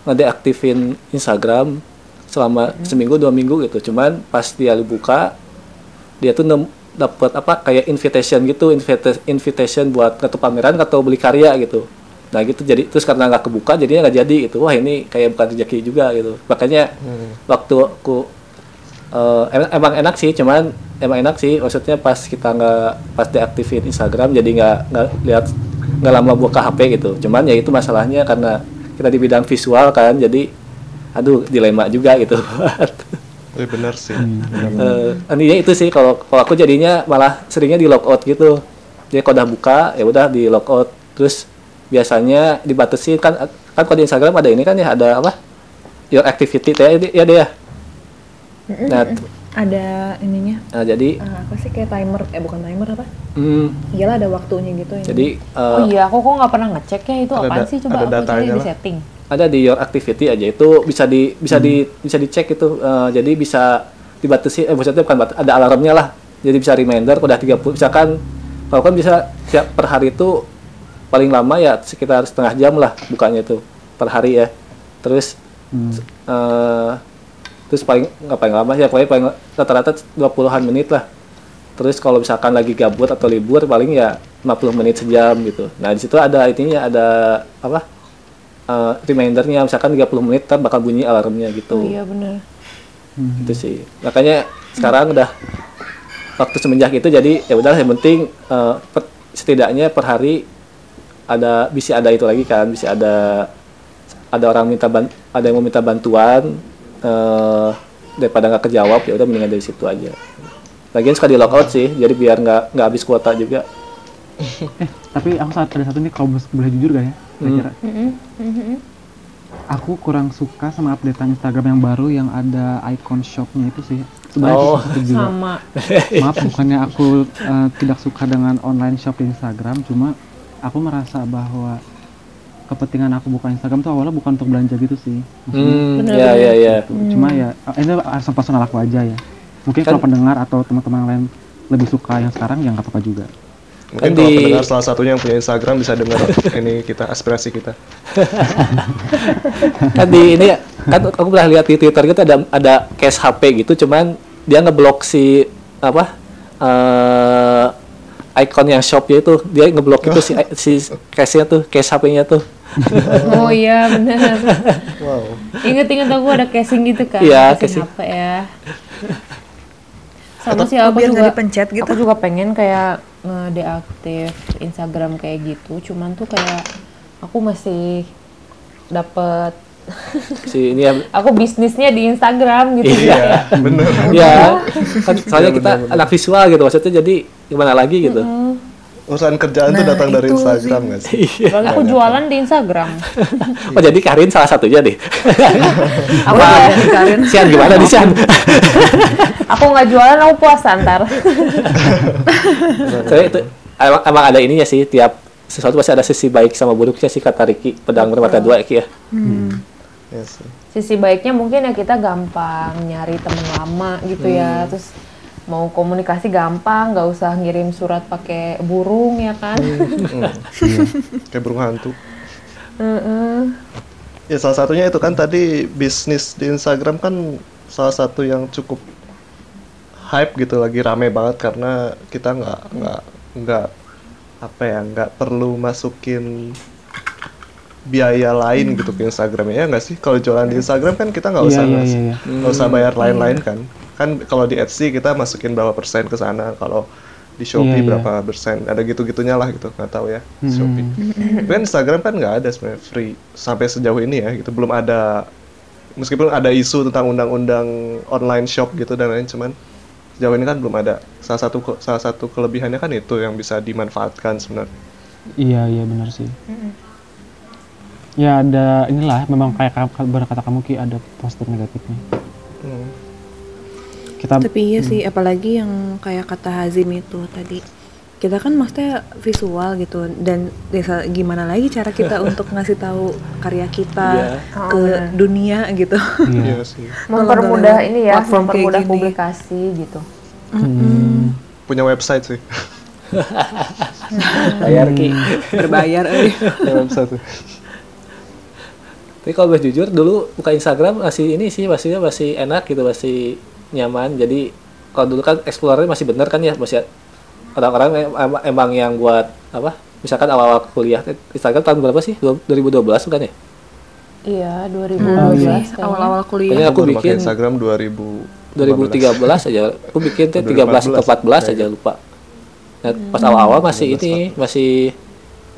ngedeaktifin Instagram selama seminggu dua minggu gitu. Cuman pas dia buka dia tuh nem- dapat apa kayak invitation gitu invita- invitation buat ke pameran atau beli karya gitu. Nah gitu. Jadi terus karena nggak kebuka jadinya nggak jadi gitu. Wah ini kayak bukan rezeki juga gitu. Makanya waktu aku eh, em- emang enak sih cuman emang enak sih. Maksudnya pas kita nggak pas deaktifin Instagram jadi nggak nggak lihat nggak lama buka HP gitu. Cuman ya itu masalahnya karena kita di bidang visual kan jadi aduh dilema juga gitu Iya benar sih. Eh, intinya itu sih kalau kalau aku jadinya malah seringnya di logout gitu. Jadi kalau udah buka ya udah di logout. Terus biasanya dibatasi kan kan kalau di Instagram ada ini kan ya ada apa? Your activity ya ya dia. Nah, ada ininya. nah, jadi eh, apa sih kayak timer eh bukan timer apa? Hmm, iyalah ada waktunya gitu ini. jadi eh, Oh iya, aku kok nggak pernah ngecek ya itu Ada apaan da- sih? Coba ada aku di lah. Ada di your activity aja. Itu bisa di bisa di bisa dicek itu Eh, jadi bisa dibatasi eh maksudnya bukan bat- ada alarmnya lah. Jadi bisa reminder udah 30 misalkan kalau kan bisa siap per hari itu paling lama ya sekitar setengah jam lah bukanya itu per hari ya. Terus eh, terus paling nggak paling lama ya paling rata-rata 20-an menit lah. Terus kalau misalkan lagi gabut atau libur paling ya 50 menit sejam gitu. Nah di situ ada ininya ada apa eh, remindernya misalkan 30 menit kan bakal bunyi alarmnya gitu. Oh iya bener. itu sih. Makanya sekarang udah waktu semenjak itu jadi ya udah yang penting eh, per- setidaknya per hari ada bisa ada itu lagi kan bisa ada ada orang minta ban- ada yang mau minta bantuan eh, daripada nggak kejawab ya udah mendingan dari situ aja. Lagian suka di logout sih jadi biar nggak nggak habis kuota juga. Tapi aku saat ada satu nih kalau boleh jujur gak ya? Kira-kira. Aku kurang suka sama updatean Instagram yang baru yang ada icon shopnya itu sih. Sebenarnya Oh. juga. Sama. Maaf bukannya aku eh, tidak suka dengan online shop di Instagram, cuma aku merasa bahwa kepentingan aku buka Instagram tuh awalnya bukan untuk belanja gitu sih. hmm, ya ya ya Cuma ya eh, ini asal personal aku aja ya. Mungkin Kan- kalau pendengar atau teman-teman lain lebih suka yang sekarang ya nggak apa-apa juga. Mungkin Kan kalau di- pendengar salah satunya yang punya Instagram bisa dengar ini kita aspirasi kita. kan di ini ya, kan aku pernah lihat di Twitter gitu ada ada case HP gitu cuman dia ngeblok si apa eh icon yang shopnya itu dia ngeblok itu si si case-nya tuh case HP-nya tuh Oh iya bener. Wow. Ingat-ingat aku ada casing gitu kan. Iya, casing casing. HP ya. Sama sih aku biar juga dipencet gitu? Aku juga pengen kayak ngedeaktif Instagram kayak gitu, cuman tuh kayak aku masih dapet si ini ya. aku bisnisnya di Instagram gitu Iya, bener. ya kan soalnya kita anak visual gitu maksudnya jadi gimana lagi gitu Urusan kerjaan tuh Nah, datang dari Instagram nggak sih? Iya. Aku jualan di Instagram. oh jadi Karin salah satunya deh Apa ya? Karin Sian gimana nih Sian Aku nggak jualan, aku puasa ntar. Soalnya itu emang, emang ada ininya sih tiap sesuatu pasti ada sisi baik sama buruknya sih kata Ricky pedang bermata dua Ki ya Iya sih. Sisi baiknya mungkin ya kita gampang nyari temen lama gitu ya, terus mau komunikasi gampang, nggak usah ngirim surat pakai burung ya kan? Hmm. Kayak burung hantu. Heeh. Ya salah satunya itu kan tadi bisnis di Instagram kan salah satu yang cukup hype gitu lagi rame banget karena kita nggak nggak nggak apa ya nggak perlu masukin biaya lain gitu ke Instagramnya ya nggak sih kalau jualan di Instagram kan kita nggak Iya usah iya ngas- iya. iya. nggak usah bayar lain-lain kan kan kalau di Etsy kita masukin berapa persen ke sana kalau di Shopee Iya, iya. berapa persen ada gitu-gitunya lah gitu nggak tahu ya Hmm. Shopee tapi kan Instagram kan nggak ada sebenarnya free sampai sejauh ini ya gitu belum ada meskipun ada isu tentang undang-undang online shop gitu dan lain cuman sejauh ini kan belum ada salah satu salah satu kelebihannya kan itu yang bisa dimanfaatkan sebenarnya Iya iya benar sih. Ya ada inilah memang kayak ka- benar kata kamu ki ada positif negatifnya. Hmm. Kita Tapi iya sih, apalagi yang kayak kata Hazim itu tadi. Kita kan maksudnya visual gitu dan desa gimana lagi cara kita untuk ngasih tahu karya kita Iya. Oh, ke benar. dunia gitu. iya. Iya sih. mempermudah ini ya platform mempermudah publikasi gitu Hmm. Punya website sih. bayar ki Berbayar eh. Punya website tapi kalau gue jujur dulu buka Instagram masih ini sih masih masih enak gitu masih nyaman. Jadi kalau dulu kan explore masih bener kan ya masih orang-orang em- em- emang yang buat apa misalkan awal-awal kuliah Instagram tahun berapa sih? 2012 bukan ya? Iya 2012 Oh, iya. kayaknya. Awal-awal Kayaknya kuliah. aku baru pakai bikin Instagram 2000 2013 aja. Aku bikin tuh 13 atau 14 aja lupa. Nah, pas awal-awal masih ini masih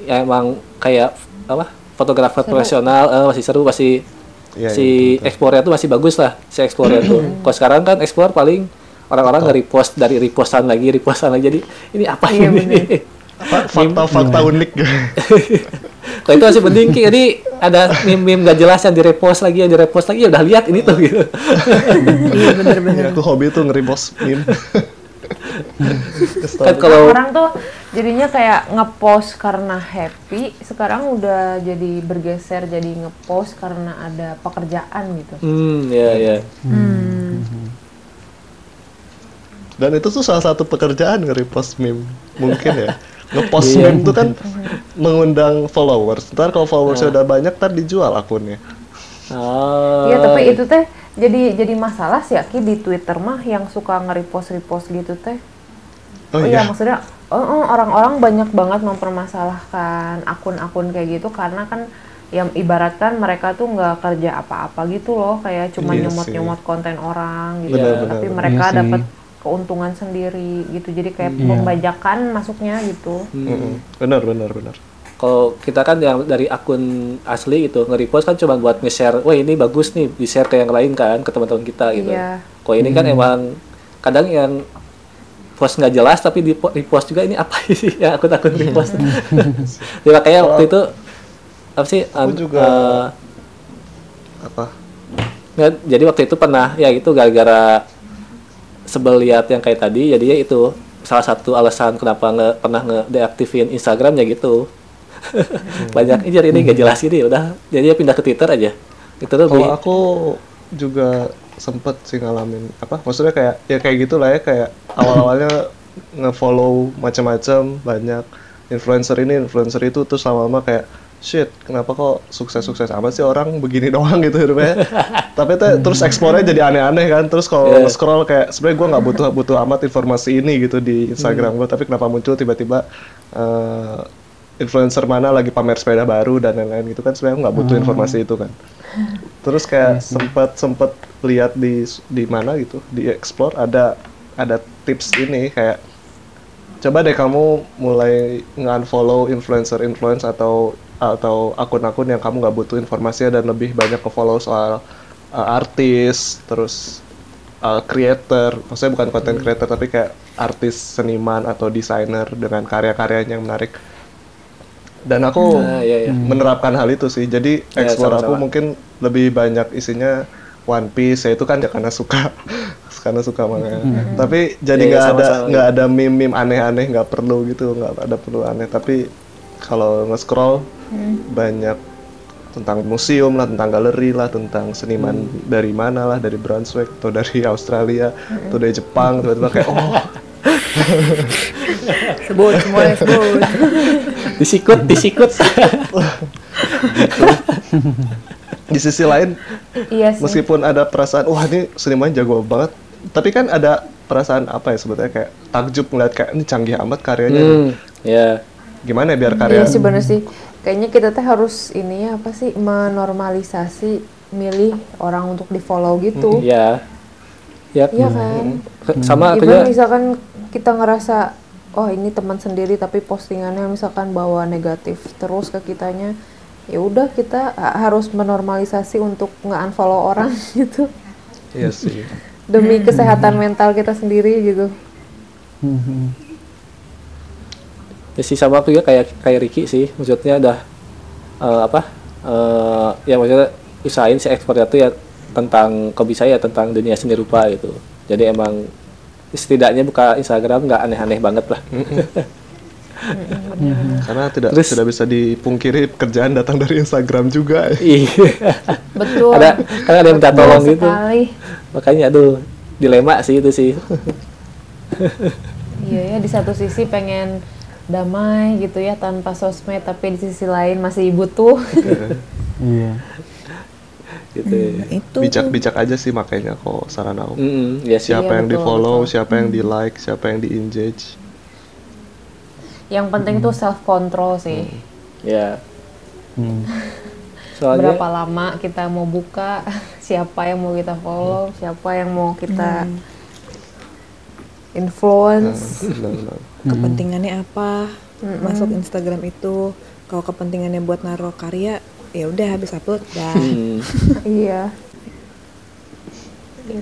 ya emang kayak apa fotografer profesional eh, masih seru masih Iya, si iya, betul. explore tuh masih bagus lah si explore tuh kalau sekarang kan explore paling orang-orang nge-repost dari repostan lagi repostan lagi jadi ini apa Iya, ini Fa- Fakta-fakta unik. kalau itu masih mending Ki. jadi ada meme-meme gak jelas yang direpost lagi yang direpost lagi ya udah lihat ini tuh gitu Iya bener-bener. Iya, aku hobi tuh nge-repost meme. kan kalau orang tuh jadinya kayak ngepost karena happy sekarang udah jadi bergeser jadi ngepost karena ada pekerjaan gitu hmm ya ya Dan itu tuh salah satu pekerjaan nge-repost meme. Mungkin ya. Nge-post Iya. meme tuh kan mengundang followers. Ntar kalau followersnya udah banyak, ntar dijual akunnya. Ah, Iya tapi itu teh jadi jadi masalah sih Aki di Twitter mah yang suka nge-repost repost gitu teh Oh, Oh iya. iya, maksudnya oh, oh, orang-orang banyak banget mempermasalahkan akun-akun kayak gitu karena kan yang ibaratkan mereka tuh nggak kerja apa-apa gitu loh, kayak cuma Iya nyomot-nyomot konten orang gitu. Benar, benar, Tapi benar. mereka Iya dapat keuntungan sendiri gitu. Jadi kayak Iya. membajakan masuknya gitu. Mm-mm. Benar, benar, benar. Kalau kita kan yang dari akun asli gitu nge-repost kan cuma buat nge-share wah ini bagus nih di share ke yang lain kan ke teman-teman kita gitu. Iya. kalau ini kan emang kadang yang post nggak jelas tapi di repost juga ini apa sih? Ya akun-akun repost. Ya makanya waktu itu apa sih Aku an- juga- eh, Apa? nggak, jadi waktu itu pernah ya gitu gara-gara sebel lihat yang kayak tadi jadinya itu salah satu alasan kenapa nge, pernah nge-deaktifin Instagramnya gitu banyak ini ini gak jelas gini udah. Jadi pindah ke Twitter aja. Itu tuh Kalau aku juga sempet sih ngalamin apa maksudnya kayak ya kayak gitulah ya kayak awal-awalnya nge-follow macam-macam banyak influencer ini influencer itu terus lama-lama kayak shit kenapa kok sukses-sukses amat sih orang begini doang gitu hidupnya. Tapi teh terus explore-nya jadi aneh-aneh kan terus kalau Yeah. scroll kayak sebenarnya gua nggak butuh butuh amat informasi ini gitu di Instagram gua tapi kenapa muncul tiba-tiba eh, influencer mana lagi pamer sepeda baru dan lain-lain gitu kan sebenarnya nggak butuh informasi itu kan. Terus kayak sempat sempat lihat di di mana gitu di explore ada ada tips ini kayak coba deh kamu mulai nge-unfollow influencer influence atau atau akun-akun yang kamu nggak butuh informasinya dan lebih banyak ke follow soal uh, artis terus uh, creator. Maksudnya bukan content creator tapi kayak artis seniman atau desainer dengan karya-karyanya yang menarik dan aku Nah, iya, iya. menerapkan hal itu sih. Jadi Ya, explore aku sama-sama. mungkin lebih banyak isinya One Piece. Ya itu kan ya karena suka. Karena suka manga. Tapi jadi Iya, nggak ada sama-sama, nggak ada meme meme aneh-aneh nggak perlu gitu. Nggak ada perlu aneh. Tapi kalau nge-scroll banyak tentang museum lah tentang galeri lah tentang seniman dari mana lah dari Brunswick atau dari Australia atau dari Jepang tiba-tiba kayak oh Sebut semuanya sebut. disikut disikut di sisi lain Iya sih. meskipun ada perasaan wah ini seniman jago banget tapi kan ada perasaan apa ya sebetulnya kayak takjub ngeliat kayak ini canggih amat karyanya hmm, ya gimana ya biar karya Iya sih bener sih. Kayaknya kita teh harus ini ya apa sih menormalisasi milih orang untuk di follow gitu. ya ya Iya kan. sama aku juga misalkan kita ngerasa oh ini teman sendiri tapi postingannya misalkan bawa negatif terus ke kitanya ya udah kita ha- harus menormalisasi untuk nggak unfollow orang gitu. Iya sih. Demi kesehatan mental kita sendiri gitu. Hmm, hmm. ya sih sama aku juga kayak kayak Ricky sih. Maksudnya udah eh, apa eh, ya maksudnya usahain si ekspornya tuh ya tentang hobi saya tentang dunia seni rupa gitu. Jadi emang setidaknya buka Instagram nggak aneh-aneh banget lah Karena tidak Terus- tidak bisa dipungkiri pekerjaan datang dari Instagram juga. iya Betul. ada kan ada yang minta tolong gitu sekali. makanya aduh dilema sih itu sih Iya ya, di satu sisi pengen damai gitu ya tanpa sosmed, tapi di sisi lain masih butuh. Iya. Gitu itu Bijak-bijak aja sih makanya kok saran aku. Mm, ya sih Siapa Iya, yang betul, di follow, betul. siapa yang di like, siapa yang di engage. Yang penting tuh self control sih. ya Hmm. soalnya Berapa lama kita mau buka, siapa yang mau kita follow, siapa yang mau kita influence. Benar-benar. kepentingannya apa masuk Instagram itu kalau kepentingannya buat naruh karya ya udah habis upload dah. Hmm, Iya.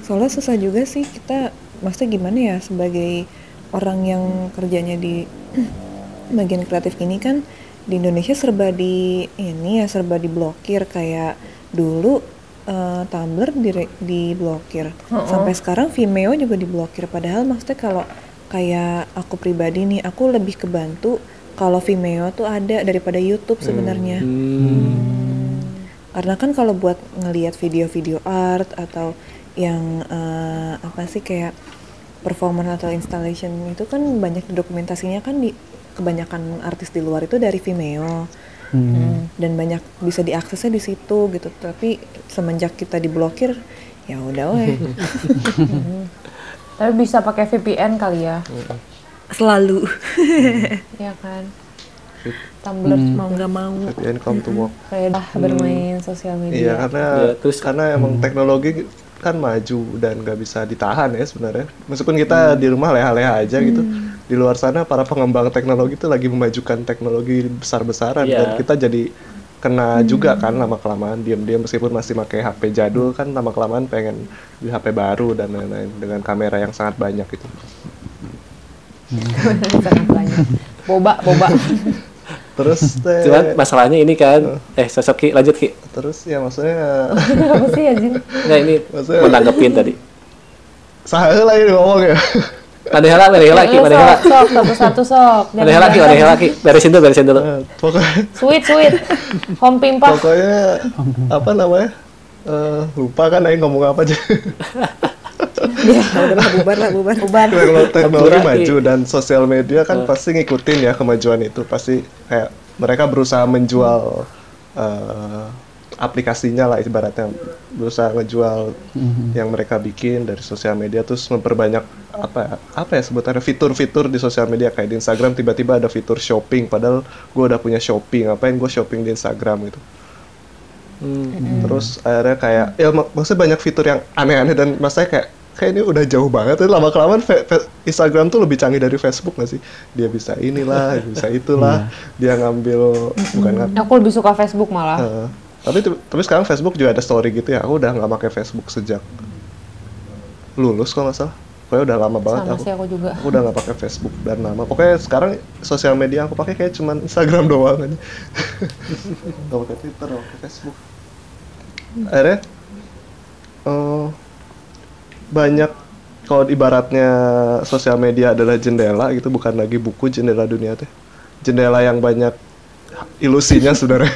soalnya susah juga sih kita maksudnya gimana ya sebagai orang yang kerjanya di bagian kreatif gini kan di Indonesia serba di ini ya serba diblokir. Kayak dulu eh, Tumblr di diblokir. Sampai sekarang Vimeo juga diblokir. Padahal maksudnya kalau kayak aku pribadi nih aku lebih kebantu kalau Vimeo tuh ada daripada YouTube sebenarnya. Hmm, karena kan kalau buat ngelihat video-video art atau yang eh, apa sih kayak performance atau installation itu kan banyak dokumentasinya kan di kebanyakan artis di luar itu dari Vimeo. Hmm. dan banyak bisa diaksesnya di situ gitu. Tapi semenjak kita diblokir ya udah weh. Tapi bisa pakai VPN kali ya. Selalu Iya kan? Tumblr mau nggak mau come to work. kayak dah bermain sosial Iya media. karena Iya, terus- karena emang teknologi kan maju dan nggak bisa ditahan ya sebenarnya. Meskipun kita di rumah leha-leha aja gitu, di luar sana para pengembang teknologi itu lagi memajukan teknologi besar-besaran Iya. dan kita jadi kena juga kan lama kelamaan diam-diam meskipun masih pakai HP jadul kan lama kelamaan pengen beli HP baru dan lain-lain dengan kamera yang sangat banyak itu. Sangat banyak. Boba, boba. Terus teh, cuman masalahnya ini kan eh sosok Ki lanjut Ki terus ya maksudnya Apa sih ya, Jin? nggak ini Maksudnya- menanggepin tadi sahel lah ini ngomong ya. mana hela mana hela Ki mana hela sok, sok, satu-satu sok. mana hela Ki mana hela Ki beresin dulu beresin dulu Nah, pokoknya Sweet, sweet. Home pimpah. pokoknya apa namanya Eh, lupa kan Aing ngomong apa aja ya udahlah bubar lah bubar. Kalau teknologi maju dan sosial media kan pasti ngikutin ya kemajuan itu. Pasti kayak mereka berusaha menjual eh, aplikasinya lah ibaratnya. Berusaha ngejual yang mereka bikin dari sosial media terus memperbanyak apa ya, apa ya sebutannya fitur-fitur di sosial media. Kayak di Instagram tiba-tiba ada fitur shopping padahal gue udah punya shopping ngapain gue shopping di Instagram gitu. Hmm, terus akhirnya kayak ya mak- maksudnya banyak fitur yang aneh-aneh dan mas saya kayak kayak ini udah jauh banget. Ya lama kelamaan Instagram tuh lebih canggih dari Facebook nggak sih? Dia bisa inilah dia bisa itulah. Dia ngambil bukan ngambil. Aku lebih suka Facebook malah. Heeh. tapi tapi sekarang Facebook juga ada story gitu ya. Aku udah nggak pakai Facebook sejak lulus kalau nggak salah. Pokoknya udah lama banget Sama aku. sih aku juga. aku udah nggak pakai Facebook dan lama. Pokoknya sekarang sosial media aku pakai kayak cuman Instagram doang aja. Nggak pakai Twitter nggak pakai Facebook. Akhirnya eh, banyak kalau ibaratnya sosial media adalah jendela gitu bukan lagi buku jendela dunia teh. Jendela yang banyak ilusinya saudara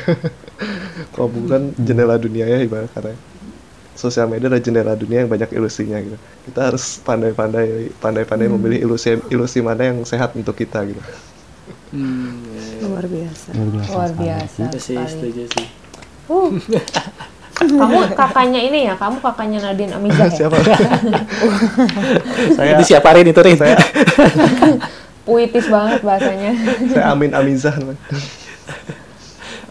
kalau bukan jendela dunia ya ibarat karena sosial media adalah jendela dunia yang banyak ilusinya gitu. Kita harus pandai-pandai pandai-pandai memilih ilusi ilusi mana yang sehat untuk kita gitu. Hmm, luar biasa. Luar biasa. Luar biasa ya sih setuju sih. Uh. kamu kakaknya ini ya, kamu kakaknya Nadine Amizah ya? siapa saya ini siapa Rin itu Rin saya Puitis banget bahasanya. saya Amin Amizah namanya.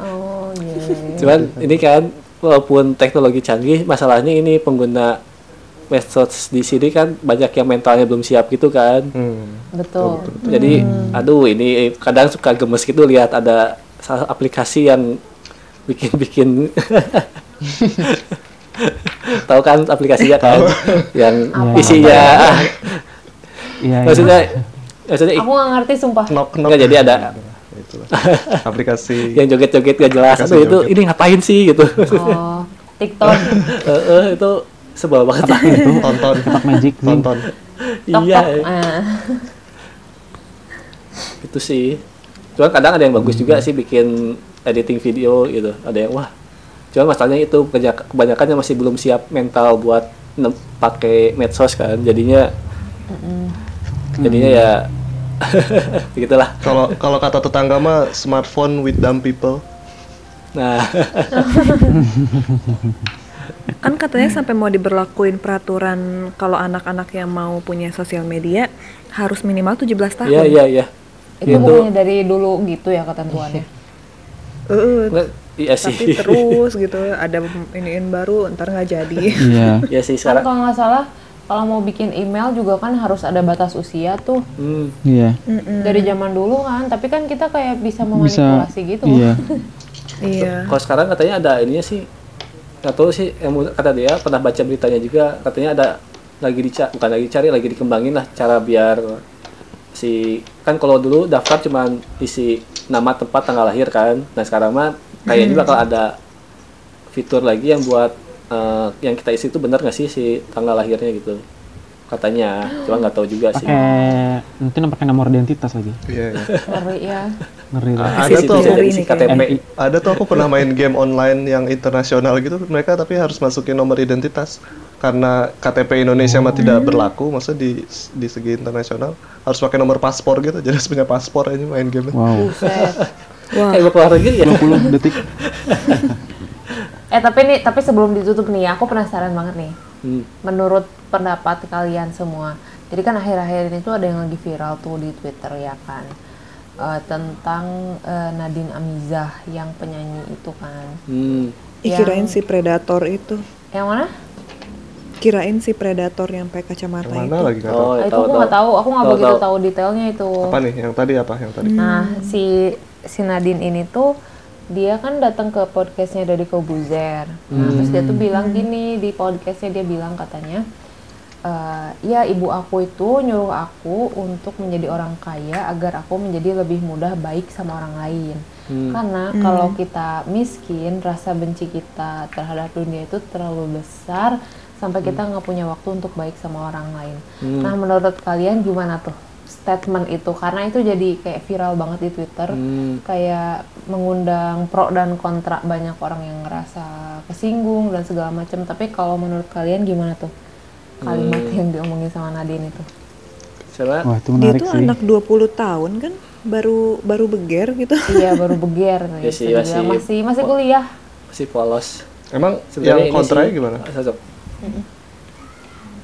Oh iya. cuman ini kan walaupun teknologi canggih masalahnya ini pengguna medsos di sini kan banyak yang mentalnya belum siap gitu kan hmm. Betul. jadi aduh ini kadang suka gemes gitu lihat ada aplikasi yang bikin-bikin tahu kan aplikasinya kan? Yang isinya. Iya, iya. maksudnya maksudnya ik- Aku nggak ngerti sumpah. knock knock. Nggak, jadi ada. itu aplikasi. Yang joget-joget gak jelas. Aplikasi itu joget. ini ngapain sih gitu. Oh, TikTok. Eh, eh, itu sebel banget. Lah tonton. Kotak magic tonton. Iya. Ah. itu sih. Cuman kadang ada yang bagus juga sih bikin editing video gitu. Ada yang wah cuman masalahnya itu kebanyak- kebanyakan yang masih belum siap mental buat pakai medsos kan. Jadinya jadinya ya begitulah. Kalau kalau kata tetangga mah smartphone with dumb people. Nah. Kan katanya sampai mau diberlakuin peraturan kalau anak-anak yang mau punya sosial media harus minimal 17 tahun. iya iya iya. Itu Itu- bukannya dari dulu gitu ya ketentuannya. Heeh, Nggak, iya sih tapi terus gitu ada iniin baru ntar nggak jadi. Iya. iya sih Kan sekarang kalau nggak salah kalau mau bikin email juga kan harus ada batas usia tuh hmm, Iya. dari zaman dulu kan tapi kan kita kayak bisa Bisa. memanipulasi gitu Iya. iya. kalau sekarang katanya ada ininya sih nggak tahu sih kata dia pernah baca beritanya juga katanya ada lagi dicari bukan lagi cari lagi dikembangin lah cara biar si kan kalau dulu daftar cuman isi nama tempat tanggal lahir kan nah sekarang mah kayaknya bakal ada fitur lagi yang buat eh, yang kita isi itu benar nggak sih si tanggal lahirnya gitu? Katanya cuma nggak tahu juga sih. Pakai mungkin pakai nomor identitas lagi. iya iya. Ngeri ya. Ngeri lah. ada Isi- tuh bisa aku- isi. KTP ada tuh aku pernah main game online yang internasional gitu. Mereka tapi harus masukin nomor identitas. Karena KTP Indonesia mah tidak berlaku maksudnya di di segi internasional harus pakai nomor paspor gitu. Jadi harus punya paspor aja main game Wow. Wah, kayak keluar negeri ya 20 detik. eh tapi nih tapi sebelum ditutup nih aku penasaran banget nih Hmm. menurut pendapat kalian semua jadi kan akhir-akhir ini tuh ada yang lagi viral tuh di Twitter ya kan Eh, tentang eh, Nadine Amizah yang penyanyi itu kan Hmm. ih, kirain si predator itu. yang mana? Kirain si predator yang pakai kacamata yang itu. mana lagi nggak tahu oh Ah, itu tahu aku tahu nggak tahu aku nggak begitu tahu. tahu detailnya itu apa nih yang tadi apa yang tadi Nah, si si Nadine ini tuh dia kan datang ke podcastnya dari Kobuzer. Nah, terus dia tuh bilang gini di podcastnya dia bilang katanya, "Eh, ya ibu aku itu nyuruh aku untuk menjadi orang kaya agar aku menjadi lebih mudah baik sama orang lain. Karena kalau kita miskin, rasa benci kita terhadap dunia itu terlalu besar sampai kita nggak punya waktu untuk baik sama orang lain. Nah, menurut kalian gimana tuh statement itu? Karena itu jadi kayak viral banget di Twitter, Hmm. kayak mengundang pro dan kontra banyak orang yang ngerasa kesinggung dan segala macam. Tapi kalau menurut kalian gimana tuh kalimat yang diomongin sama Nadine itu? Sama Wah, itu Dia menarik tuh sih. anak 20 tahun kan baru baru beger gitu. Iya baru beger, Ya gitu. sih, Dia masih- masih masih kuliah. masih polos emang Sebenarnya yang sih- gimana Sosok.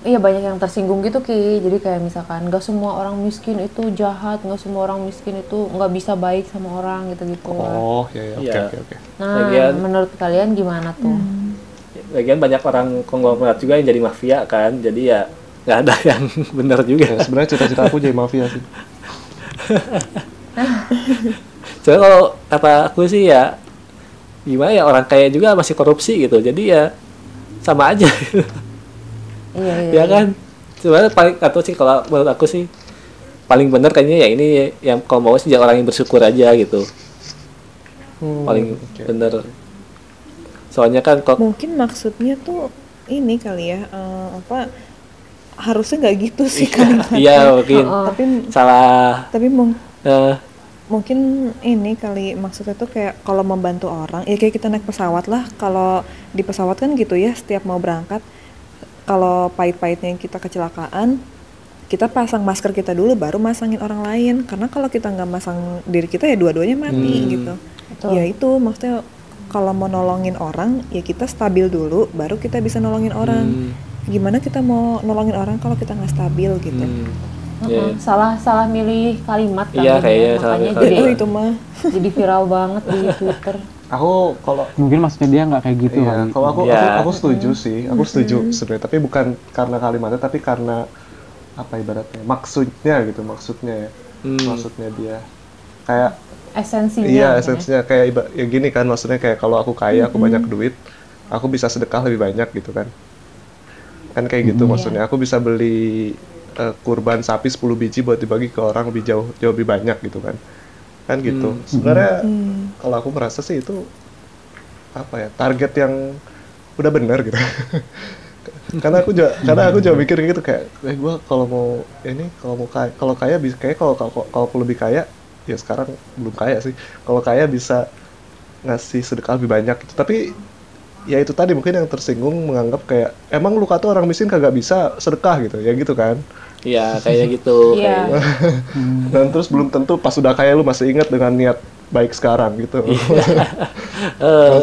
Iya banyak yang tersinggung gitu ki. Jadi kayak misalkan nggak semua orang miskin itu jahat, nggak semua orang miskin itu nggak bisa baik sama orang gitu-gitu. oh ya ya oke Iya. oke oke Nah, Lagian- menurut kalian gimana tuh? Lagian banyak orang konglomerat juga yang jadi mafia kan, jadi ya nggak ada yang benar Ya, juga. sebenarnya cita-cita aku jadi mafia sih Soalnya kalau apa aku sih ya gimana ya orang kaya juga masih korupsi gitu, jadi ya sama aja, Iya iya. ya kan. Sebenarnya paling atau sih kalau menurut aku sih paling benar kayaknya ya ini yang kalau mau sih jadi orang yang bersyukur aja gitu, Hmm, paling oke. bener. Soalnya kan kok Mungkin maksudnya tuh ini kali ya eh, apa harusnya nggak gitu sih kalimatnya. iya mungkin Tapi salah tapi mung- eh, mungkin ini kali maksudnya tuh kayak kalau membantu orang ya kayak kita naik pesawat lah kalau di pesawat kan gitu ya setiap mau berangkat kalau pahit-pahitnya kita kecelakaan kita pasang masker kita dulu baru masangin orang lain karena kalau kita nggak masang diri kita ya dua-duanya mati Hmm. gitu Betul. ya itu maksudnya kalau mau nolongin orang ya kita stabil dulu baru kita bisa nolongin orang hmm, gimana kita mau nolongin orang kalau kita nggak stabil gitu hmm, Heeh, ya. Salah salah milih kalimat Iya, kali kayaknya ya. salah makanya milih jadi oh itu mah jadi viral banget di Twitter. aku kalau Mungkin maksudnya dia nggak kayak gitu Iya, kali. kalau aku, Iya. aku aku setuju sih, aku setuju sebenarnya. Tapi bukan karena kalimatnya, tapi karena apa ibaratnya maksudnya gitu, maksudnya ya, Hmm. maksudnya dia kayak Esensinya. iya ya. esensinya kayak iba- ya gini kan, maksudnya kayak kalau aku kaya, aku banyak duit, aku bisa sedekah lebih banyak gitu kan, kan kayak gitu maksudnya. Aku bisa beli eh, kurban sapi 10 biji buat dibagi ke orang lebih jauh jauh lebih banyak gitu kan kan gitu. Sebenarnya kalau aku merasa sih itu apa ya target yang udah benar gitu. Karena aku juga karena aku juga mikir gitu kayak eh gue kalau mau ini kalau mau kaya kalau kaya bisa kayak kalau kalau kalau aku lebih kaya ya sekarang belum kaya sih. Kalau kaya bisa ngasih sedekah lebih banyak gitu. Tapi ya itu tadi mungkin yang tersinggung menganggap kayak emang lu kata orang miskin kagak bisa sedekah gitu. Ya gitu kan Iya, kayak gitu. Iya. kayak- dan terus belum tentu pas sudah kaya lu masih ingat dengan niat baik sekarang gitu Eh,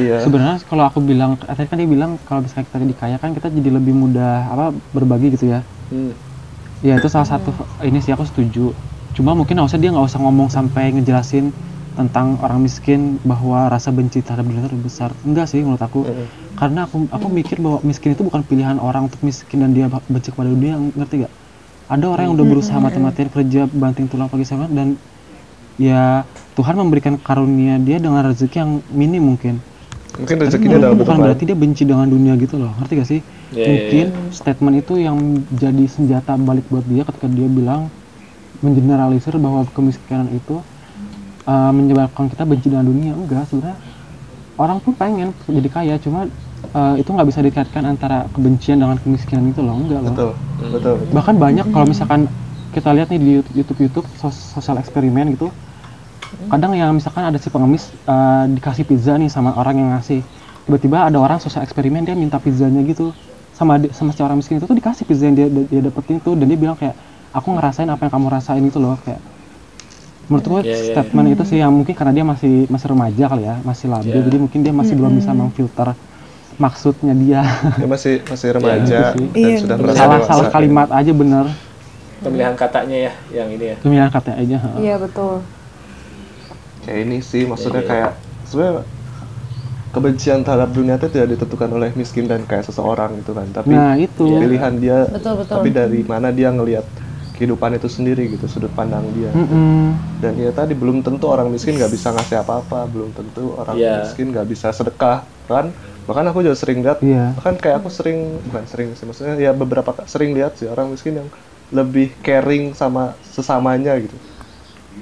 iya sebenarnya kalau aku bilang eh, tadi kan dia bilang kalau misalnya kita jadi kaya kan kita jadi lebih mudah apa berbagi gitu ya hmm. ya itu salah satu ini sih aku setuju cuma mungkin nggak usah dia nggak usah ngomong sampai ngejelasin tentang orang miskin bahwa rasa benci terhadap dunia itu lebih besar. Enggak sih menurut aku. Karena aku aku mikir bahwa miskin itu bukan pilihan orang untuk miskin dan dia benci kepada dunia ngerti gak ada orang yang udah berusaha mati-matian kerja banting tulang pagi siang dan ya Tuhan memberikan karunia dia dengan rezeki yang minim mungkin. Mungkin tapi rezekinya dalam bukan lain berarti dia benci dengan dunia gitu loh ngerti gak sih? Iya, iya, mungkin statement itu yang jadi senjata balik buat dia ketika dia bilang mengeneralisir bahwa kemiskinan itu uh, menyebabkan kita benci dengan dunia. Enggak sebenarnya orang pun pengen jadi kaya cuma uh, itu nggak bisa dikaitkan antara kebencian dengan kemiskinan itu loh. Enggak loh. Betul betul bahkan banyak kalau misalkan kita lihat nih di YouTube YouTube sos- sosial eksperimen gitu kadang yang misalkan ada si pengemis uh, dikasih pizza nih sama orang yang ngasih. Tiba-tiba ada orang sosial eksperimen dia minta pizzanya gitu sama sama si orang miskin itu tuh dikasih pizza yang dia dia dapetin tuh dan dia bilang kayak aku ngerasain apa yang kamu rasain itu loh kayak menurut gue Iya, iya, statement itu sih yang mungkin karena dia masih masih remaja kali ya masih labil Iya. jadi mungkin dia masih belum bisa memfilter maksudnya dia dia masih masih remaja gitu sih. dan Iya, sudah merasa salah dewasa. salah kalimat aja bener pemilihan katanya ya, yang ini ya. pemilihan kata aja. Iya betul. kayak ini sih maksudnya Iya, iya. kayak sebenarnya kebencian terhadap dunia itu tidak ditentukan oleh miskin dan kayak seseorang gitu kan tapi nah itu pilihan dia Betul, betul. tapi dari mana dia ngelihat kehidupan itu sendiri gitu sudut pandang dia Mm-mm. dan ya tadi belum tentu orang miskin nggak bisa ngasih apa-apa belum tentu orang Iya. miskin nggak bisa sedekah kan bahkan aku juga sering lihat Iya. bahkan kayak aku sering bukan sering sih maksudnya ya beberapa sering lihat sih orang miskin yang lebih caring sama sesamanya gitu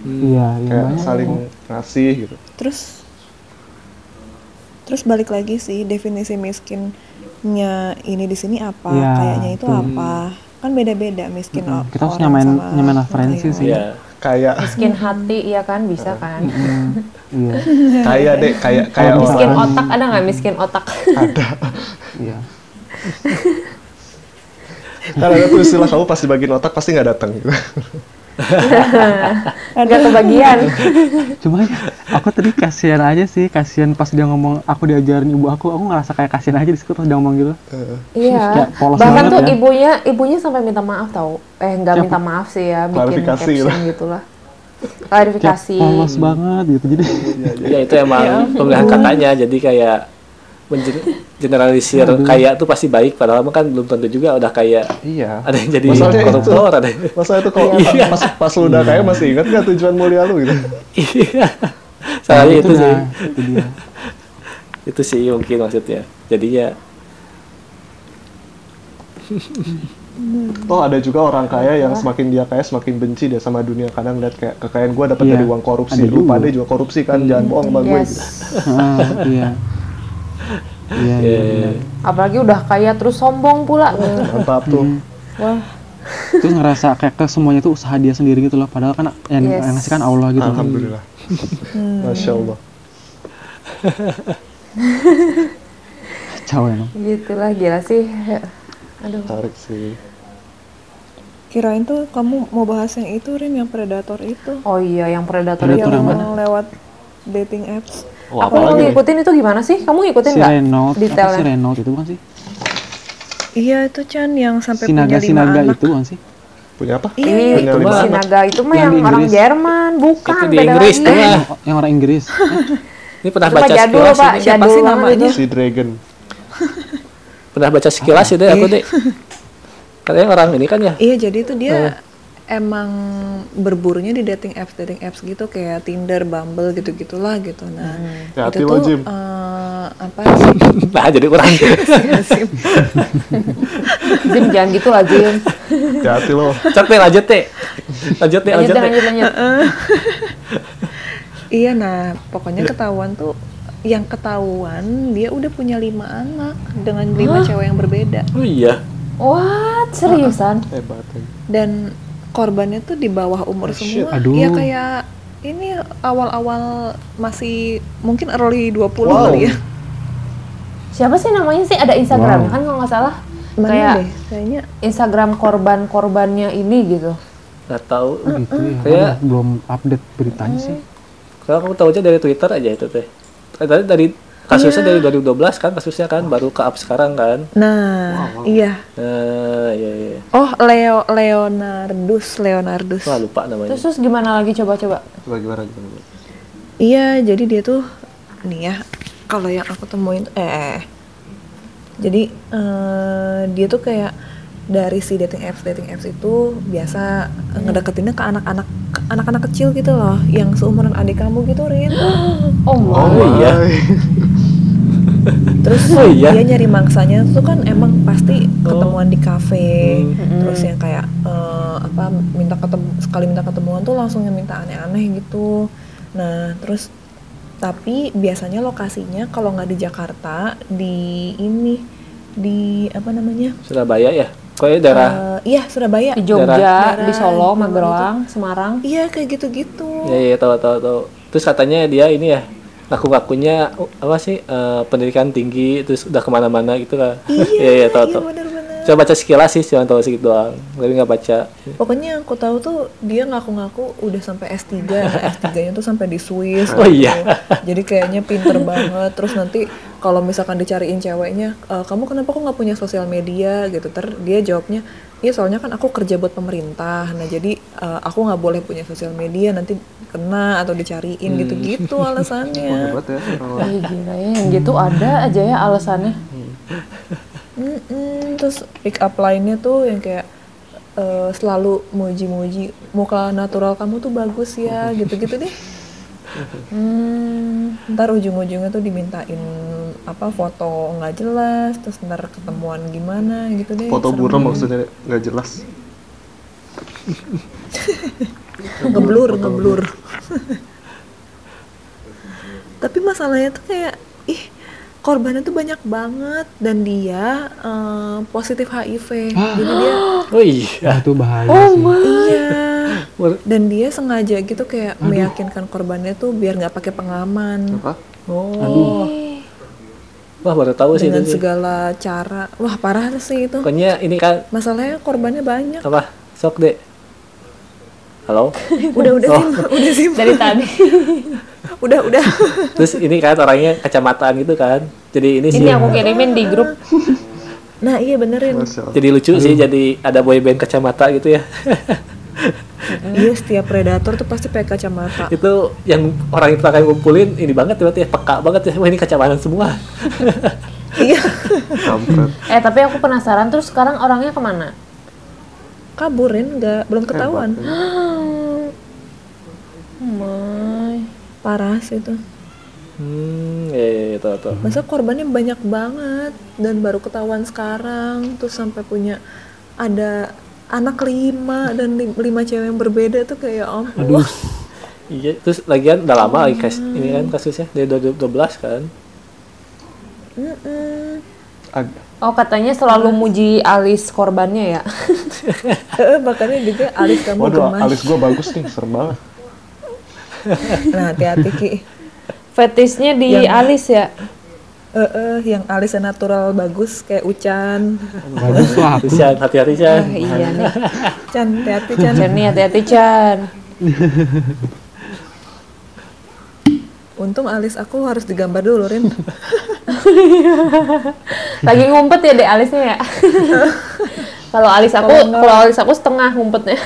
iya iya kayak banyak saling ngasih gitu Terus terus balik lagi sih definisi miskinnya ini di sini apa, Iya, kayaknya itu betul. apa? Kan beda-beda miskin o- kita harus nyamain sama nyamain referensi kaya. sih Iya. kayak Miskin hati ya kan bisa kan. Mm, iya kayak deh kayak kayak Kalau Miskin orang otak ada nggak miskin otak? iya kan ada tuh istilah kamu pasti bagiin otak pasti nggak datang gitu. Nggak kebagian. cuma ya, aku tadi kasihan aja sih kasihan pas dia ngomong aku diajarin ibu aku aku ngerasa kayak kasihan aja di situ pas dia ngomong gitu Iya. Bahkan tuh ya. ibunya ibunya sampai minta maaf tau. Eh nggak minta maaf sih ya, bikin Klarifikasi caption lah. gitu lah. Klarifikasi. polos banget gitu jadi Ya itu emang pemilihan katanya, jadi kayak mengeneralisir kaya tuh pasti baik, padahal mah kan belum tentu juga udah kaya. iya Ada yang jadi Masalahnya itu. koruptor, ada yang masa itu kalau pas pas lu udah kaya masih ingat nggak tujuan mulia lu gitu Iya. Salahnya itu sih. nah, itu dia Itu sih mungkin maksudnya. Jadinya Toh ada juga orang kaya yang semakin dia kaya semakin benci dia sama dunia kadang lihat kayak kekayaan gua dapat Iya, dari uang korupsi ada lu pada juga korupsi kan jangan bohong sama gue Yes. Ah, iya iya iya ya, benar. Apalagi udah kaya terus sombong pula. mantap tuh Wah. terus ngerasa kayak ke semuanya tuh usaha dia sendiri gitu loh padahal kan yang, Yes. yang ngasih kan Allah gitu alhamdulillah masya allah kacau ya no? Gitulah gila sih. Aduh. tarik sih Kirain tuh kamu mau bahas yang itu Rin yang predator itu. Oh iya yang predator Predator itu. yang yang lewat dating apps. Wah, Aku mau ngikutin itu gimana sih? Kamu ngikutin si nggak? Renault apa si Detailnya. Renault itu bukan sih Iya itu Chan yang sampai Sinaga punya lima Sinaga anak. itu bukan sih punya apa Iya, Ini Punya itu lima mah- anak. Sinaga itu mah Yang yang, orang. Jerman, bukan itu di Inggris tuh mah. yang, yang orang Inggris Ini pernah Itu mah baca jadul, sekilas Pak. ini siapa sih namanya? itu. si dragon Pernah baca sekilas ya deh aku deh. Katanya orang ini kan ya. Iya jadi itu dia emang berburunya di dating apps dating apps gitu kayak Tinder, Bumble gitu gitulah gitu. Nah Hati-hati itu tuh eh, apa sih? nah jadi kurang Jim jangan gitu lah Jim. Hati lo. cek deh lanjut deh lanjut deh Lanjut lanjut. Iya, nah pokoknya ketahuan tuh yang ketahuan dia udah punya lima anak dengan lima cewek yang berbeda oh iya What? Seriusan? Hebat. dan korbannya tuh di bawah umur Oh, shit. semua. Aduh. Ya kayak ini awal-awal masih mungkin early 20 Wow. kali ya. Siapa sih namanya sih? Ada Instagram Wow. kan kalau nggak salah? Mana Kayak deh kayaknya Instagram korban-korbannya ini gitu. nggak tahu gitu ya Kayak- belum update beritanya sih kalau aku tahu aja dari Twitter aja itu teh tadi dari kasusnya dari 2012 kan kasusnya kan baru ke up sekarang kan Nah, iya. nah iya iya Oh, Leo Leonardus, Leonardus. wah lupa namanya Terus terus gimana lagi coba-coba? Coba gimana gimana. Iya, jadi dia tuh nih ya, kalau yang aku temuin eh, eh. jadi eh, dia tuh kayak dari si dating apps dating apps itu biasa eh, ngedeketinnya ke anak-anak anak-anak kecil gitu loh, yang seumuran adik kamu gitu, Rin. Oh, my. Oh, iya. Terus Oh, iya? dia nyari mangsanya tuh kan emang pasti ketemuan di kafe, terus yang kayak eh, apa minta ketemu sekali minta ketemuan tuh langsung yang minta aneh-aneh gitu. Nah terus tapi biasanya lokasinya kalau nggak di Jakarta di ini di apa namanya? Surabaya ya kayaknya daerah Eh, iya Surabaya. Di Jogja, Daerah- di Solo, Magelang, Semarang. Iya kayak gitu-gitu. ya ya tahu tahu tahu terus katanya dia ini ya ngaku-ngakunya uh, apa sih eh, pendidikan tinggi terus udah ke mana-mana gitu kan Iya, iya iya tahu iya tahu bener-bener. Coba baca sekilas sih cuma tahu sedikit doang tapi nggak baca Pokoknya yang aku tahu tuh dia ngaku-ngaku udah sampai S3, S3-nya tuh sampai di Swiss. Oh gitu. iya. Jadi kayaknya pinter banget. Terus nanti kalau misalkan dicariin ceweknya, "E, kamu kenapa kok nggak punya sosial media gitu? Ter dia jawabnya, iya soalnya kan aku kerja buat pemerintah. Nah jadi eh, aku nggak boleh punya sosial media nanti kena atau dicariin gitu-gitu alasannya. Hebat ya. Ih, gila ya, yang gitu ada aja ya alasannya. Mm-mm, terus pick up line-nya tuh yang kayak eh, selalu muji-muji muka natural kamu tuh bagus ya gitu-gitu deh. Hmm, ntar ujung-ujungnya tuh dimintain apa foto nggak jelas, terus ntar ketemuan gimana gitu deh. Foto buram maksudnya nggak jelas. ngeblur, ngeblur. Tapi masalahnya tuh kayak ih korbannya tuh banyak banget dan dia eh, positif HIV. Jadi dia oh iya Wah, itu bahaya Oh sih Iya. Wah, Dan dia sengaja gitu kayak meyakinkan korbannya tuh biar nggak pakai pengaman Apa? oh wah baru tahu sih dengan itu sih. segala cara. Wah parah sih itu. pokoknya ini kan Masalahnya korbannya banyak. apa sok deh halo Udah udah Oh. sim, udah sim. Dari tadi. udah udah. terus ini kan orangnya kacamataan gitu kan jadi ini sih Ini aku kirimin di grup. Nah iya benerin. Jadi lucu sih jadi ada boyband kacamata gitu ya Iya setiap predator tuh pasti pakai kacamata. itu yang orang itu akan ngumpulin ini banget berarti ya peka banget ya wah ini kacamata semua Iya. Eh tapi aku penasaran terus sekarang orangnya ke mana? Kaburin nggak belum ketahuan. Hebat, ya. Sih itu. hmm ya ya, ya tahu tahu Masa korbannya banyak banget dan baru ketahuan sekarang terus sampai punya ada anak lima dan lim- lima cewek yang berbeda tuh kayak om aduh iya terus lagian udah lama lagi kas ini kan kasusnya dari 2012 kan Ag- Oh katanya selalu muji alis korbannya ya? Eh, makanya juga alis kamu Waduh, gemas alis gua bagus nih, serem banget. nah hati-hati ki Fetisnya di Yang- alis ya? Eh, eh, yang alisnya natural bagus kayak Ucan bagus lah aku Chan hati-hati Chan Ah, iya nih. Chan hati-hati Chan Chan nih hati-hati Chan. untung alis aku harus digambar dulu Rin Lagi ngumpet ya deh alisnya ya? Kalau alis aku, kalau alis aku setengah ngumpetnya.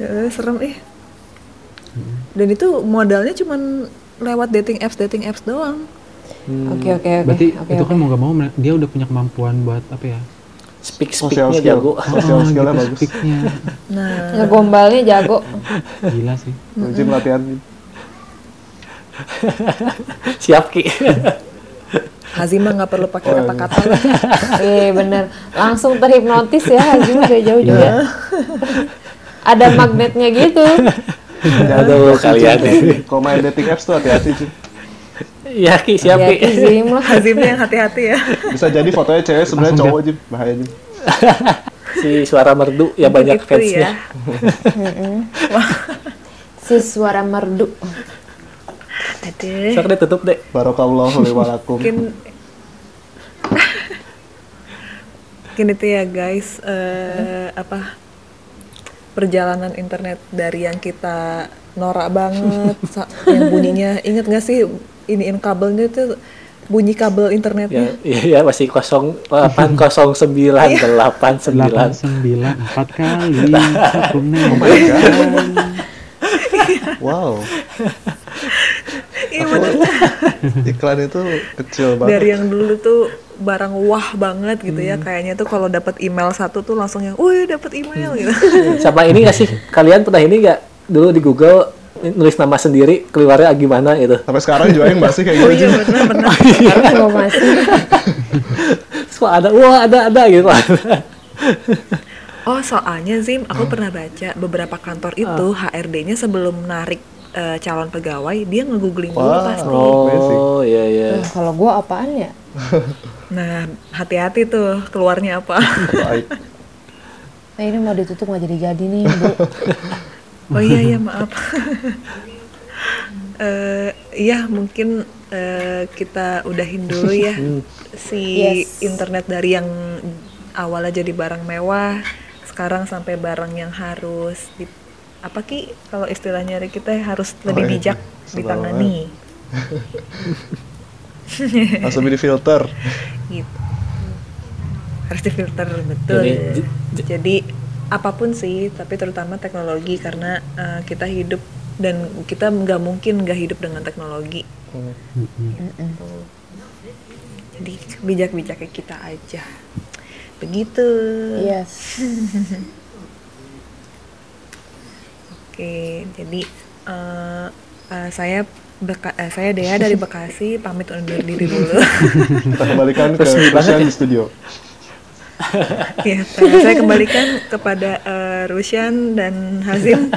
Eh, serem ih dan itu modalnya cuman lewat dating apps dating apps doang Oke oke oke. berarti Oke, itu oke. kan mau gak mau dia udah punya kemampuan buat apa ya speak Sosial speaknya skill. jago Sosial Oh, skillnya gitu, bagus. speaknya nah Ngegombalnya jago. gila sih Jim latihan. Siap Ki. Hazim mah nggak perlu pakai kata-kata lah. Eh bener, langsung terhipnotis ya Hazim dari jauh Iya. juga. Ada magnetnya gitu. Aduh kalian. Kalau main dating apps tuh hati-hati Jim. Iya Ki, siap Ya Ki. Hazim lah. Hazimnya yang hati-hati ya. Bisa jadi fotonya cewek sebenarnya cowok Jim. Bahaya Jim. Si suara merdu ya banyak Gitu fansnya. ya. Si suara merdu. Aduh. Sok deh tutup deh. Barokallahu li walakum. Mungkin Mungkin itu ya guys eh, apa perjalanan internet dari yang kita norak banget yang bunyinya inget gak sih iniin kabelnya itu bunyi kabel internetnya Ya, iya ya, masih 0809 Iya. 89. delapan sembilan empat kali satu Oh meter Wow. Iya. Iklan itu kecil banget. dari yang dulu tuh barang wah banget gitu ya kayaknya tuh kalau dapat email satu tuh langsung yang wih dapat email gitu Sama ini gak sih? Kalian pernah ini gak dulu di Google nulis nama sendiri keluarnya gimana gitu? Sampai sekarang juga yang masih kayak oh gitu iya Jim. benar benar Sekarang gua masih. Kok ada, wah ada ada gitu. Oh, soalnya Zim, aku pernah baca beberapa kantor itu HRD-nya sebelum narik eh, calon pegawai, dia nge-googling dulu Wah. pasti. Oh iya iya. Nah, kalau gua apaan ya? Nah, hati-hati tuh keluarnya apa. Baik. Nah, ini mau ditutup nggak jadi-jadi nih, Bu. oh iya iya maaf. Eh, iya mungkin eh, kita udahin dulu ya si Yes. internet dari yang awalnya jadi barang mewah, sekarang sampai barang yang harus di, apa ki kalau istilahnya kita harus lebih Oh, iya. bijak Sebel ditangani. Langsung di filter. gitu. Harus difilter betul. Jadi, j- jadi apa pun sih tapi terutama teknologi karena eh, kita hidup dan kita nggak mungkin nggak hidup dengan teknologi. Jadi bijak-bijaknya kita aja. Begitu. Yes. oke jadi eh, eh, saya Beka- eh, saya Dea dari Bekasi pamit undur diri dulu Kita kembalikan ke ya. di studio. Ya, saya saya kembalikan kepada eh, Rusyan dan Hazim.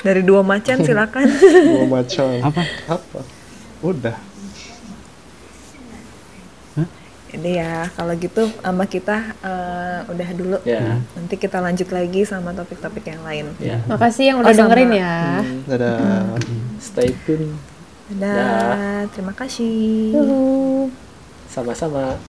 Dari dua macan silakan. Oh, macan. apa Apa? Udah. Jadi ya kalau gitu sama kita eh, udah dulu. Ya. Nanti kita lanjut lagi sama topik-topik yang lain. Ya. Makasih yang udah Oh, sama. dengerin ya. Dadah. Stay tune. Dadah, terima kasih. Sama-sama.